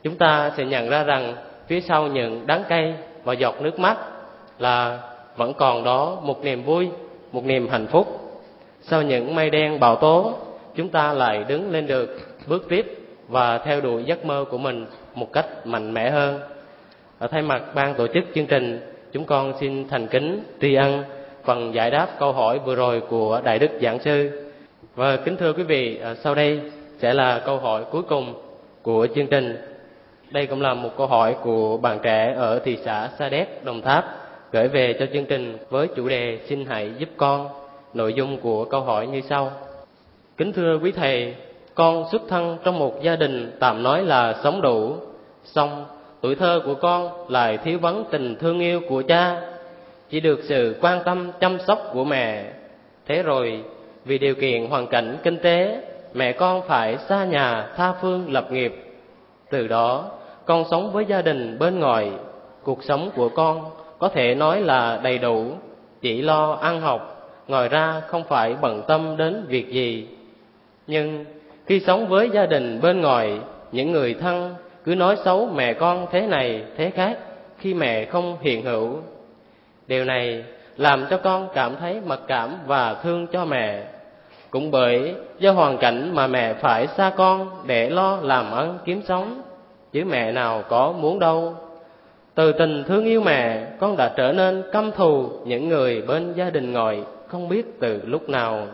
Chúng ta sẽ nhận ra rằng phía sau những đắng cay và giọt nước mắt là vẫn còn đó một niềm vui, một niềm hạnh phúc. Sau những mây đen bão tố, chúng ta lại đứng lên được, bước tiếp và theo đuổi giấc mơ của mình một cách mạnh mẽ hơn. Ở thay mặt ban tổ chức chương trình chúng con xin thành kính tri ân phần giải đáp câu hỏi vừa rồi của đại đức giảng sư và kính thưa quý vị à, sau đây sẽ là câu hỏi cuối cùng của chương trình đây cũng là một câu hỏi của bạn trẻ ở thị xã Sa Đéc, Đồng Tháp gửi về cho chương trình với chủ đề xin hãy giúp con. Nội dung của câu hỏi như sau. Kính thưa quý thầy, con xuất thân trong một gia đình tạm nói là sống đủ, song tuổi thơ của con lại thiếu vắng tình thương yêu của cha, chỉ được sự quan tâm chăm sóc của mẹ. Thế rồi, vì điều kiện hoàn cảnh kinh tế, mẹ con phải xa nhà tha phương lập nghiệp. Từ đó, con sống với gia đình bên ngoài, cuộc sống của con có thể nói là đầy đủ, chỉ lo ăn học, ngoài ra không phải bận tâm đến việc gì. Nhưng khi sống với gia đình bên ngoài, những người thân cứ nói xấu mẹ con thế này thế khác khi mẹ không hiện hữu. Điều này làm cho con cảm thấy mặc cảm và thương cho mẹ. Cũng bởi do hoàn cảnh mà mẹ phải xa con để lo làm ăn kiếm sống, chứ mẹ nào có muốn đâu. Từ tình thương yêu mẹ, con đã trở nên căm thù những người bên gia đình ngoài không biết từ lúc nào.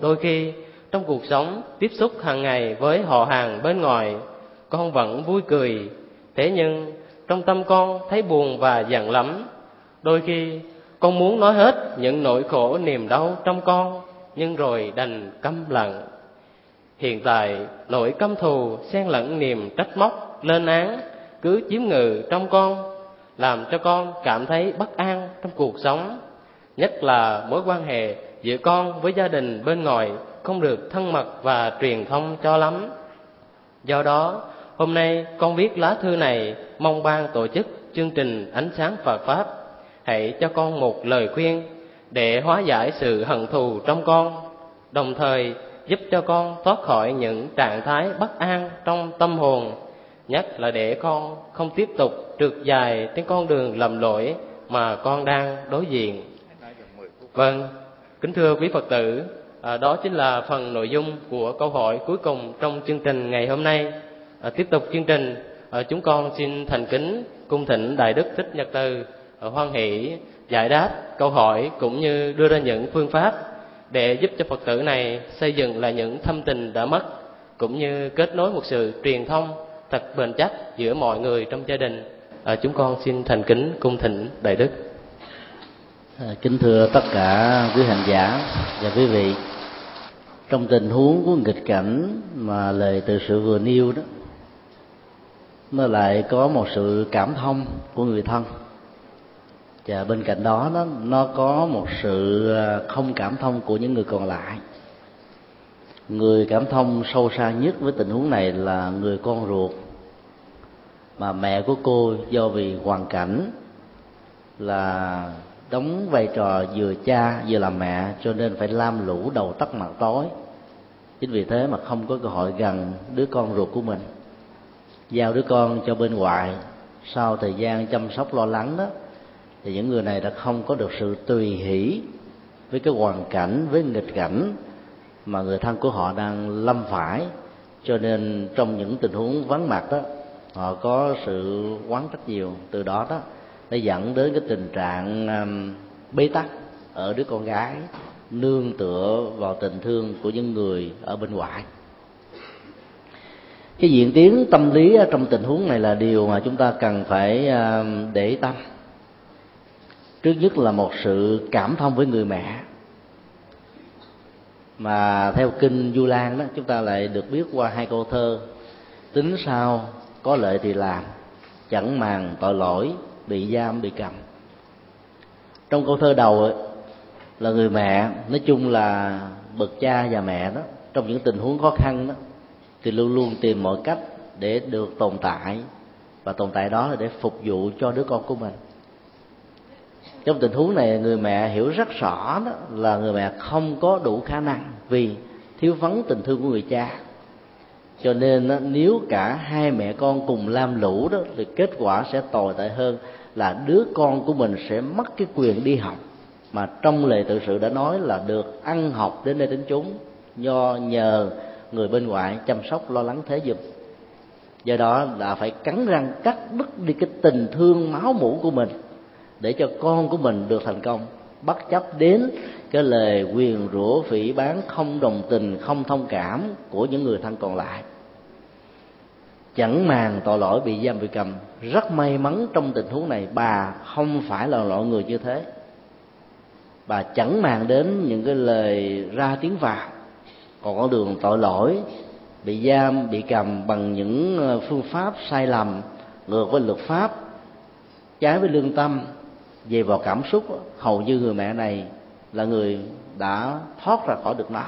Đôi khi trong cuộc sống tiếp xúc hàng ngày với họ hàng bên ngoài con vẫn vui cười. Thế nhưng trong tâm con thấy buồn và giận lắm. Đôi khi con muốn nói hết những nỗi khổ niềm đau trong con nhưng rồi đành câm lặng. Hiện tại nỗi căm thù xen lẫn niềm trách móc lên án cứ chiếm ngự trong con làm cho con cảm thấy bất an trong cuộc sống. Nhất là mối quan hệ giữa con với gia đình bên ngoài không được thân mật và truyền thông cho lắm. Do đó, hôm nay con viết lá thư này mong ban tổ chức chương trình Ánh sáng Phật Pháp hãy cho con một lời khuyên để hóa giải sự hận thù trong con, đồng thời giúp cho con thoát khỏi những trạng thái bất an trong tâm hồn, nhất là để con không tiếp tục trượt dài trên con đường lầm lỗi mà con đang đối diện. Vâng, kính thưa quý Phật tử, à, đó chính là phần nội dung của câu hỏi cuối cùng trong chương trình ngày hôm nay à, tiếp tục chương trình. À, chúng con xin thành kính cung thỉnh đại đức thích nhật từ à, hoan hỷ giải đáp câu hỏi cũng như đưa ra những phương pháp để giúp cho phật tử này xây dựng lại những thâm tình đã mất cũng như kết nối một sự truyền thông thật bền chắc giữa mọi người trong gia đình. À, chúng con xin thành kính cung thỉnh đại đức. À, kính thưa tất cả quý hành giả và quý vị. Trong tình huống của nghịch cảnh mà lời từ sự vừa nêu đó nó lại có một sự cảm thông của người thân. Và bên cạnh đó, nó nó có một sự ờ, không cảm thông của những người còn lại. Người cảm thông sâu xa nhất với tình huống này là người con ruột. Mà mẹ của cô, do vì hoàn cảnh là đóng vai trò vừa cha vừa là mẹ, cho nên phải lam lũ đầu tắt mặt tối. Chính vì thế mà không có cơ hội gần đứa con ruột của mình giao đứa con cho bên ngoài. Sau thời gian chăm sóc lo lắng đó thì những người này đã không có được sự tùy hỷ với cái hoàn cảnh với nghịch cảnh mà người thân của họ đang lâm phải. Cho nên trong những tình huống vắng mặt đó họ có sự quán trách nhiều. Từ đó đó để dẫn đến cái tình trạng um, bế tắc ở đứa con gái nương tựa vào tình thương của những người ở bên ngoài cái diễn tiến tâm lý trong tình huống này là điều mà chúng ta cần phải à, để tâm. Trước nhất là một sự cảm thông với người mẹ. Mà theo kinh du lan đó chúng ta lại được biết qua hai câu thơ tính sao có lợi thì làm chẳng màng tội lỗi bị giam bị cầm. Trong câu thơ đầu ấy, là người mẹ nói chung là bậc cha và mẹ đó trong những tình huống khó khăn đó thì luôn luôn tìm mọi cách để được tồn tại. Và tồn tại đó là để phục vụ cho đứa con của mình. Trong tình huống này, người mẹ hiểu rất rõ đó là người mẹ không có đủ khả năng vì thiếu vắng tình thương của người cha. Cho nên nếu cả hai mẹ con cùng lam lũ đó, thì kết quả sẽ tồi tệ hơn là đứa con của mình sẽ mất cái quyền đi học. Mà trong lời tự sự đã nói là được ăn học đến đây đến chúng do nhờ người bên ngoài chăm sóc, lo lắng thế giùm. Do đó là phải cắn răng cắt đứt đi cái tình thương máu mủ của mình để cho con của mình được thành công. Bất chấp đến cái lời quyền rủa phỉ bán không đồng tình, không thông cảm của những người thân còn lại. Chẳng màng tội lỗi bị giam bị cầm. Rất may mắn trong tình huống này, bà không phải là loại người như thế. Bà chẳng màng đến những cái lời ra tiếng vào còn con đường tội lỗi bị giam, bị cầm bằng những ờ, phương pháp sai lầm, ngược với luật pháp, trái với lương tâm về vào cảm xúc, hầu như người mẹ này là người đã thoát ra khỏi được nó.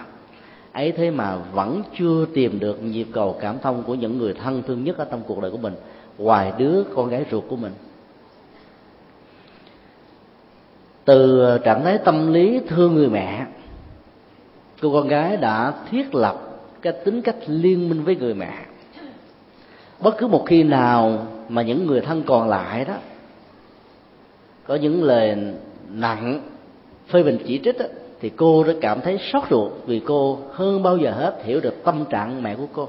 Ấy thế mà vẫn chưa tìm được nhịp cầu cảm thông của những người thân thương nhất ở trong cuộc đời của mình ngoài đứa con gái ruột của mình. Từ ờ, trạng thái tâm lý thương người mẹ cô con gái đã thiết lập cái tính cách liên minh với người mẹ. Bất cứ một khi nào mà những người thân còn lại đó có những lời nặng phê bình chỉ trích đó, thì cô đã cảm thấy sốt ruột vì cô hơn bao giờ hết hiểu được tâm trạng mẹ của cô.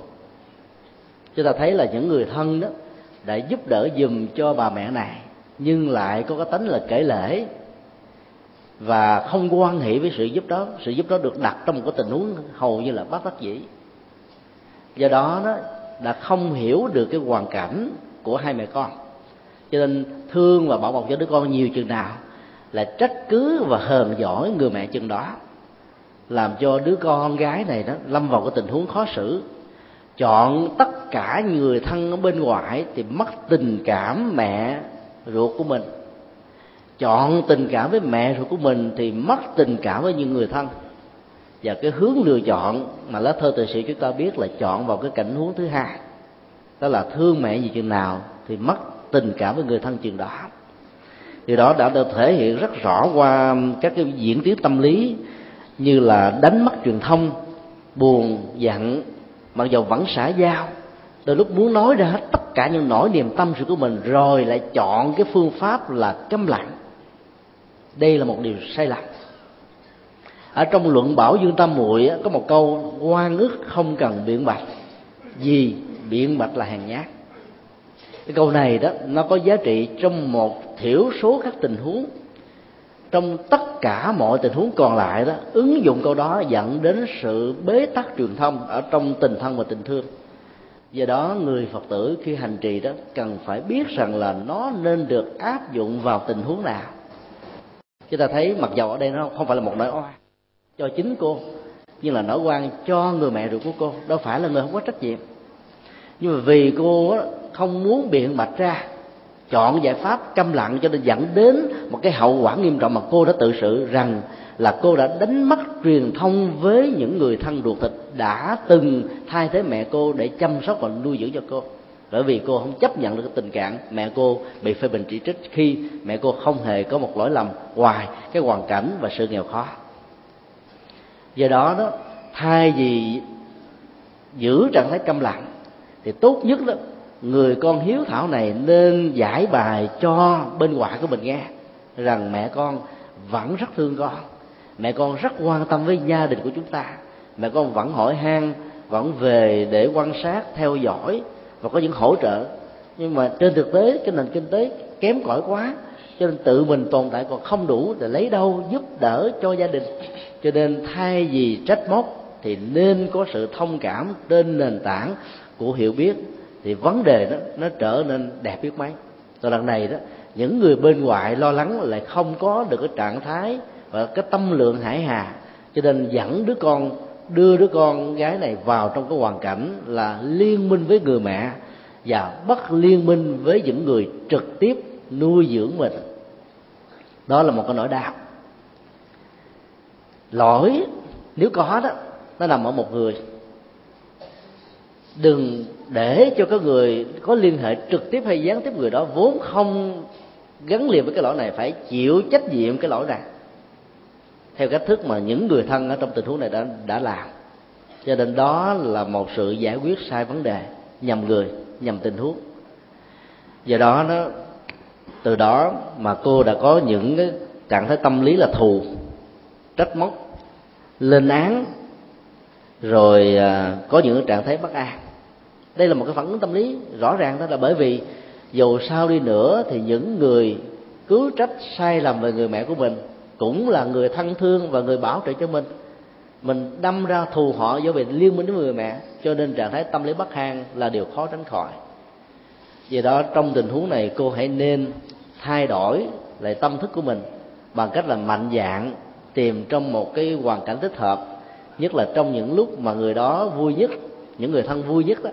Chúng ta thấy là những người thân đó đã giúp đỡ dùm cho bà mẹ này nhưng lại có cái tính là kể lễ và không quan hệ với sự giúp đó. Sự giúp đó được đặt trong một cái tình huống hầu như là bất đắc dĩ. Do đó đó đã không hiểu được cái hoàn cảnh của hai mẹ con. Cho nên thương và bảo bọc cho đứa con nhiều chừng nào là trách cứ và hờn giỏi người mẹ chừng đó. Làm cho đứa con gái này đó lâm vào cái tình huống khó xử. Chọn tất cả người thân ở bên ngoài thì mất tình cảm mẹ ruột của mình chọn tình cảm với mẹ ruột của mình thì mất tình cảm với những người thân. Và cái hướng lựa chọn mà lá thơ từ sự chúng ta biết là chọn vào cái cảnh huống thứ hai. Đó là thương mẹ gì chừng nào thì mất tình cảm với người thân chừng đó. Thì đó đã được thể hiện rất rõ qua các cái diễn tiến tâm lý như là đánh mất truyền thông, buồn, giận, mặc dầu vẫn xả giao. Đôi lúc muốn nói ra hết tất cả những nỗi niềm tâm sự của mình rồi lại chọn cái phương pháp là câm lặng đây là một điều sai lầm. Ở trong luận bảo dương tam muội có một câu quan ức không cần biện bạch, vì biện bạch là hàng nhát. Cái câu này đó, nó có giá trị trong một thiểu số các tình huống. Trong tất cả mọi tình huống còn lại đó, ứng dụng câu đó dẫn đến sự bế tắc truyền thông ở trong tình thân và tình thương. Do đó, người phật tử khi hành trì đó cần phải biết rằng là nó nên được áp dụng vào tình huống nào chúng ta thấy mặc dầu ở đây nó không phải là một nỗi oan cho chính cô, nhưng là nỗi oan cho người mẹ ruột của cô. Đâu phải là người không có trách nhiệm. Nhưng mà vì cô không muốn biện bạch ra, chọn giải pháp câm lặng cho nên dẫn đến một cái hậu quả nghiêm trọng mà cô đã tự sự rằng là cô đã đánh mất truyền thông với những người thân ruột thịt đã từng thay thế mẹ cô để chăm sóc và nuôi dưỡng cho cô bởi vì cô không chấp nhận được cái tình trạng mẹ cô bị phê bình chỉ trích khi mẹ cô không hề có một lỗi lầm ngoài cái hoàn cảnh và sự nghèo khó. Do đó đó, thay vì giữ trạng thái câm lặng, thì tốt nhất đó người con hiếu thảo này nên giải bài cho bên ngoại của mình nghe rằng mẹ con vẫn rất thương con, mẹ con rất quan tâm với gia đình của chúng ta, mẹ con vẫn hỏi han, vẫn về để quan sát, theo dõi và có những hỗ trợ. Nhưng mà trên thực tế cái nền kinh tế kém cỏi quá, cho nên tự mình tồn tại còn không đủ để lấy đâu giúp đỡ cho gia đình. Cho nên thay vì trách móc thì nên có sự thông cảm trên nền tảng của hiểu biết. Thì vấn đề đó, nó trở nên đẹp biết mấy. Rồi lần này đó, những người bên ngoài lo lắng lại không có được cái trạng thái và cái tâm lượng hải hà. Cho nên dẫn đứa con đưa đứa con gái này vào trong cái hoàn cảnh là liên minh với người mẹ và bất liên minh với những người trực tiếp nuôi dưỡng mình. Đó là một cái nỗi đau. Lỗi, nếu có đó, nó nằm ở một người. Đừng để cho cái người có liên hệ trực tiếp hay gián tiếp người đó vốn không gắn liền với cái lỗi này, phải chịu trách nhiệm cái lỗi này theo cách thức mà những người thân ở trong tình huống này đã đã làm. Cho nên đó là một sự giải quyết sai vấn đề nhầm người, nhầm tình huống. Do đó nó, từ đó mà cô đã có những cái trạng thái tâm lý là thù, trách móc, lên án, rồi à, có những trạng thái bất an. Đây là một cái phản ứng tâm lý rõ ràng đó là bởi vì dù sao đi nữa thì những người cứu trách sai lầm về người mẹ của mình cũng là người thân thương và người bảo trợ cho mình. Mình đâm ra thù họ do vì liên minh với người mẹ, cho nên trạng thái tâm lý bất an là điều khó tránh khỏi. Vì đó, trong tình huống này, cô hãy nên thay đổi lại tâm thức của mình bằng cách là mạnh dạng tìm trong một cái hoàn cảnh thích hợp, nhất là trong những lúc mà người đó vui nhất, những người thân vui nhất đó,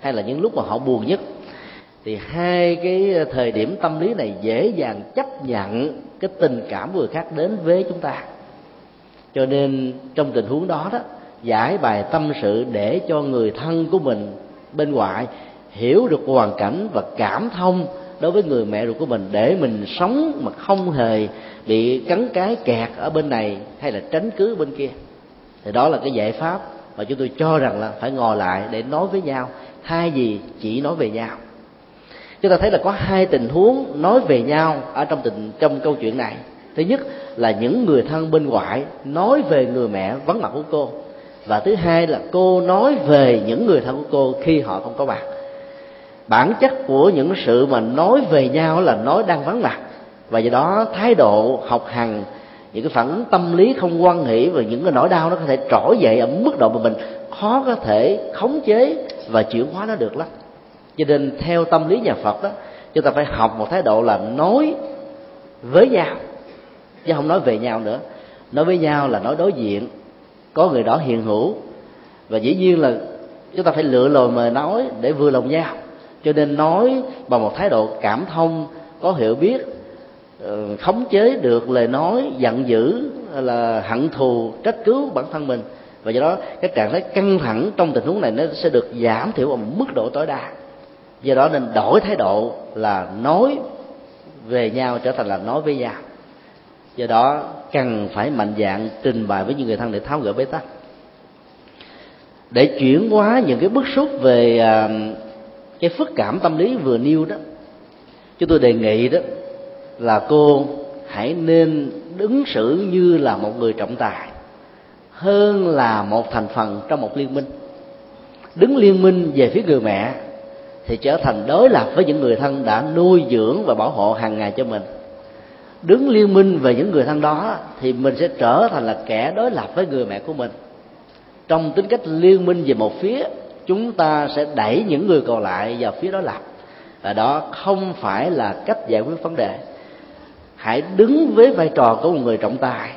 hay là những lúc mà họ buồn nhất thì hai cái ờ, thời điểm tâm lý này dễ dàng chấp nhận cái tình cảm người khác đến với chúng ta. Cho nên trong tình huống đó đó, giải bài tâm sự để cho người thân của mình bên ngoài hiểu được hoàn cảnh và cảm thông đối với người mẹ ruột của mình để mình sống mà không hề bị cắn cái kẹt ở bên này hay là tránh cứ bên kia. Thì đó là cái giải pháp mà chúng tôi cho rằng là phải ngồi lại để nói với nhau. Thay vì chỉ nói về nhau chúng ta thấy là có hai tình huống nói về nhau ở trong tình, trong câu chuyện này. Thứ nhất là những người thân bên ngoại nói về người mẹ vắng mặt của cô. Và thứ hai là cô nói về những người thân của cô khi họ không có mặt. Bản chất của những sự mà nói về nhau là nói đang vắng mặt. Và do đó thái độ học hành, những cái phản tâm lý không quan hỷ và những cái nỗi đau nó có thể trỗi dậy ở mức độ mà mình khó có thể khống chế và chuyển hóa nó được lắm cho nên theo tâm lý nhà phật đó, chúng ta phải học một thái độ là nói với nhau, chứ không nói về nhau nữa. Nói với nhau là nói đối diện, có người đó hiện hữu. Và dĩ nhiên là chúng ta phải lựa lời mà nói để vừa lòng nhau. Cho nên nói bằng một thái độ cảm thông, có hiểu biết ờ, khống chế được lời nói, giận dữ là hận thù, trách cứ bản thân mình. Và do đó, cái trạng thái căng thẳng trong tình huống này nó sẽ được giảm thiểu ở mức độ tối đa do đó nên đổi thái độ là nói về nhau trở thành là nói với nhau. Do đó cần phải mạnh dạng trình bày với những người thân để tháo gỡ bế tắc. Để chuyển hóa những cái bức xúc về à, cái phức cảm tâm lý vừa nêu đó, chúng tôi đề nghị đó là cô hãy nên ứng xử như là một người trọng tài hơn là một thành phần trong một liên minh. Đứng liên minh về phía người mẹ thì trở thành đối lập với những người thân đã nuôi dưỡng và bảo hộ hàng ngày cho mình. Đứng liên minh về những người thân đó thì mình sẽ trở thành là kẻ đối lập với người mẹ của mình. Trong tính cách liên minh về một phía, chúng ta sẽ đẩy những người còn lại vào phía đối lập. Và đó không phải là cách giải quyết vấn đề. Hãy đứng với vai trò của một người trọng tài,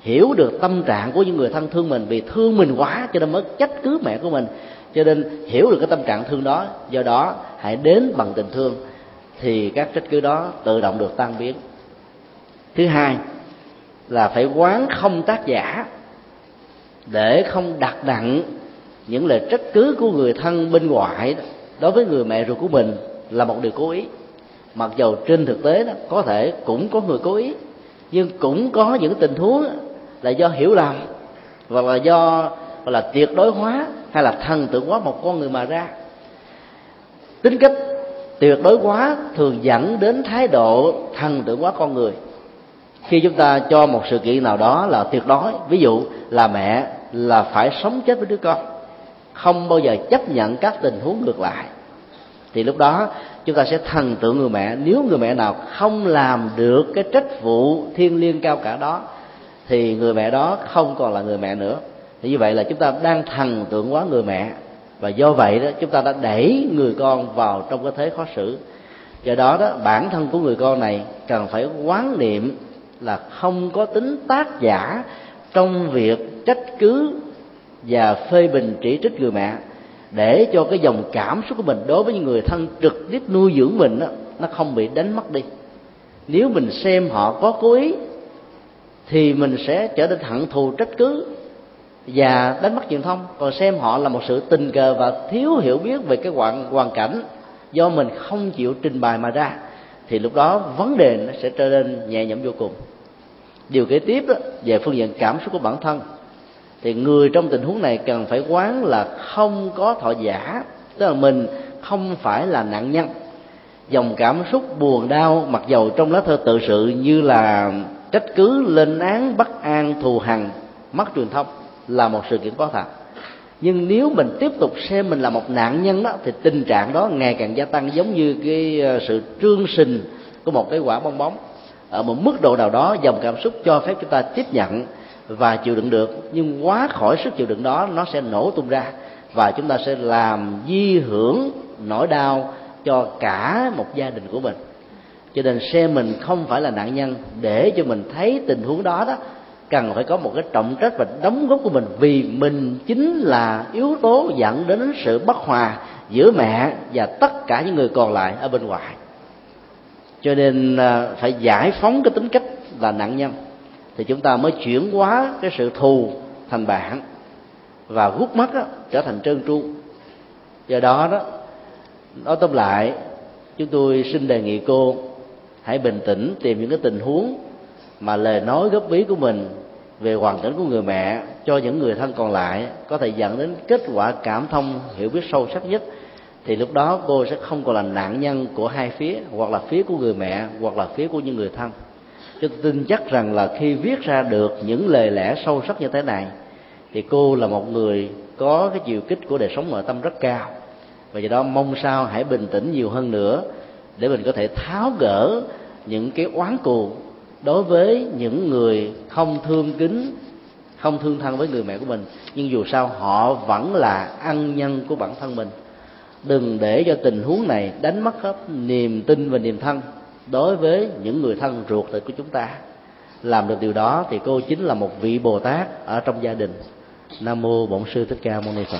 hiểu được tâm trạng của những người thân thương mình vì thương mình quá cho nên mới trách cứ mẹ của mình cho nên hiểu được cái tâm trạng thương đó, do đó hãy đến bằng tình thương, thì các trách cứ đó tự động được tan biến. Thứ hai là phải quán không tác giả, để không đặt nặng những lời trách cứ của người thân bên ngoài đối với người mẹ ruột của mình là một điều cố ý. Mặc dầu trên thực tế đó, có thể cũng có người cố ý, nhưng cũng có những tình huống là do hiểu lầm, hoặc là do hoặc là tuyệt đối hóa hay là thần tượng hóa một con người mà ra. Tính cách tuyệt đối hóa thường dẫn đến thái độ thần tượng hóa con người. Khi chúng ta cho một sự kiện nào đó là tuyệt đối, ví dụ là mẹ là phải sống chết với đứa con, không bao giờ chấp nhận các tình huống ngược lại, thì lúc đó chúng ta sẽ thần tượng người mẹ. Nếu người mẹ nào không làm được cái trách vụ thiên liêng cao cả đó, thì người mẹ đó không còn là người mẹ nữa thì như vậy là chúng ta đang thần tượng hóa người mẹ. Và do vậy đó chúng ta đã đẩy người con vào trong cái thế khó xử. Do đó đó bản thân của người con này cần phải quán niệm là không có tính tác giả trong việc trách cứ và phê bình chỉ trích người mẹ. Để cho cái dòng cảm xúc của mình đối với những người thân trực tiếp nuôi dưỡng mình đó, nó không bị đánh mất đi. Nếu mình xem họ có cố ý thì mình sẽ trở nên hận thù trách cứ và đánh mất truyền thông còn xem họ là một sự tình cờ và thiếu hiểu biết về cái hoàn hoàn cảnh do mình không chịu trình bày mà ra thì lúc đó vấn đề nó sẽ trở nên nhẹ nhõm vô cùng. Điều kế tiếp đó, về phương diện cảm xúc của bản thân thì người trong tình huống này cần phải quán là không có thọ giả tức là mình không phải là nạn nhân. Dòng cảm xúc buồn đau mặc dầu trong lá thơ tự sự như là trách cứ lên án bất an thù hằn mất truyền thông là một sự kiện có thật. Nhưng nếu mình tiếp tục xem mình là một nạn nhân đó, thì tình trạng đó ngày càng gia tăng, giống như cái ờ, sự trương sình của một cái quả bong bóng. Ở một mức độ nào đó, dòng cảm xúc cho phép chúng ta tiếp nhận và chịu đựng được. Nhưng quá khỏi sức chịu đựng đó, nó sẽ nổ tung ra và chúng ta sẽ làm di hưởng nỗi đau cho cả một gia đình của mình. Cho nên xem mình không phải là nạn nhân, để cho mình thấy tình huống đó đó cần phải có một cái trọng trách và đóng góp của mình vì mình chính là yếu tố dẫn đến sự bất hòa giữa mẹ và tất cả những người còn lại ở bên ngoài. Cho nên à, phải giải phóng cái tính cách là nạn nhân thì chúng ta mới chuyển hóa cái sự thù thành bạn và gút mắt đó, trở thành trơn tru. Do đó đó nói tóm lại chúng tôi xin đề nghị cô hãy bình tĩnh tìm những cái tình huống mà lời nói góp ý của mình về hoàn cảnh của người mẹ cho những người thân còn lại có thể dẫn đến kết quả cảm thông, hiểu biết sâu sắc nhất, thì lúc đó cô sẽ không còn là nạn nhân của hai phía, hoặc là phía của người mẹ, hoặc là phía của những người thân. Cho tôi tin chắc rằng là khi viết ra được những lời lẽ sâu sắc như thế này, thì cô là một người có cái chiều kích của đời sống nội tâm rất cao. Và do đó mong sao hãy bình tĩnh nhiều hơn nữa để mình có thể tháo gỡ những cái oán cù đối với những người không thương kính, không thương thân với người mẹ của mình, nhưng dù sao họ vẫn là ăn nhân của bản thân mình. Đừng để cho tình huống này đánh mất hết niềm tin và niềm thân đối với những người thân ruột thịt của chúng ta. Làm được điều đó thì cô chính là một vị bồ tát ở trong gia đình. Nam mô bổn sư thích ca mâu ni phật.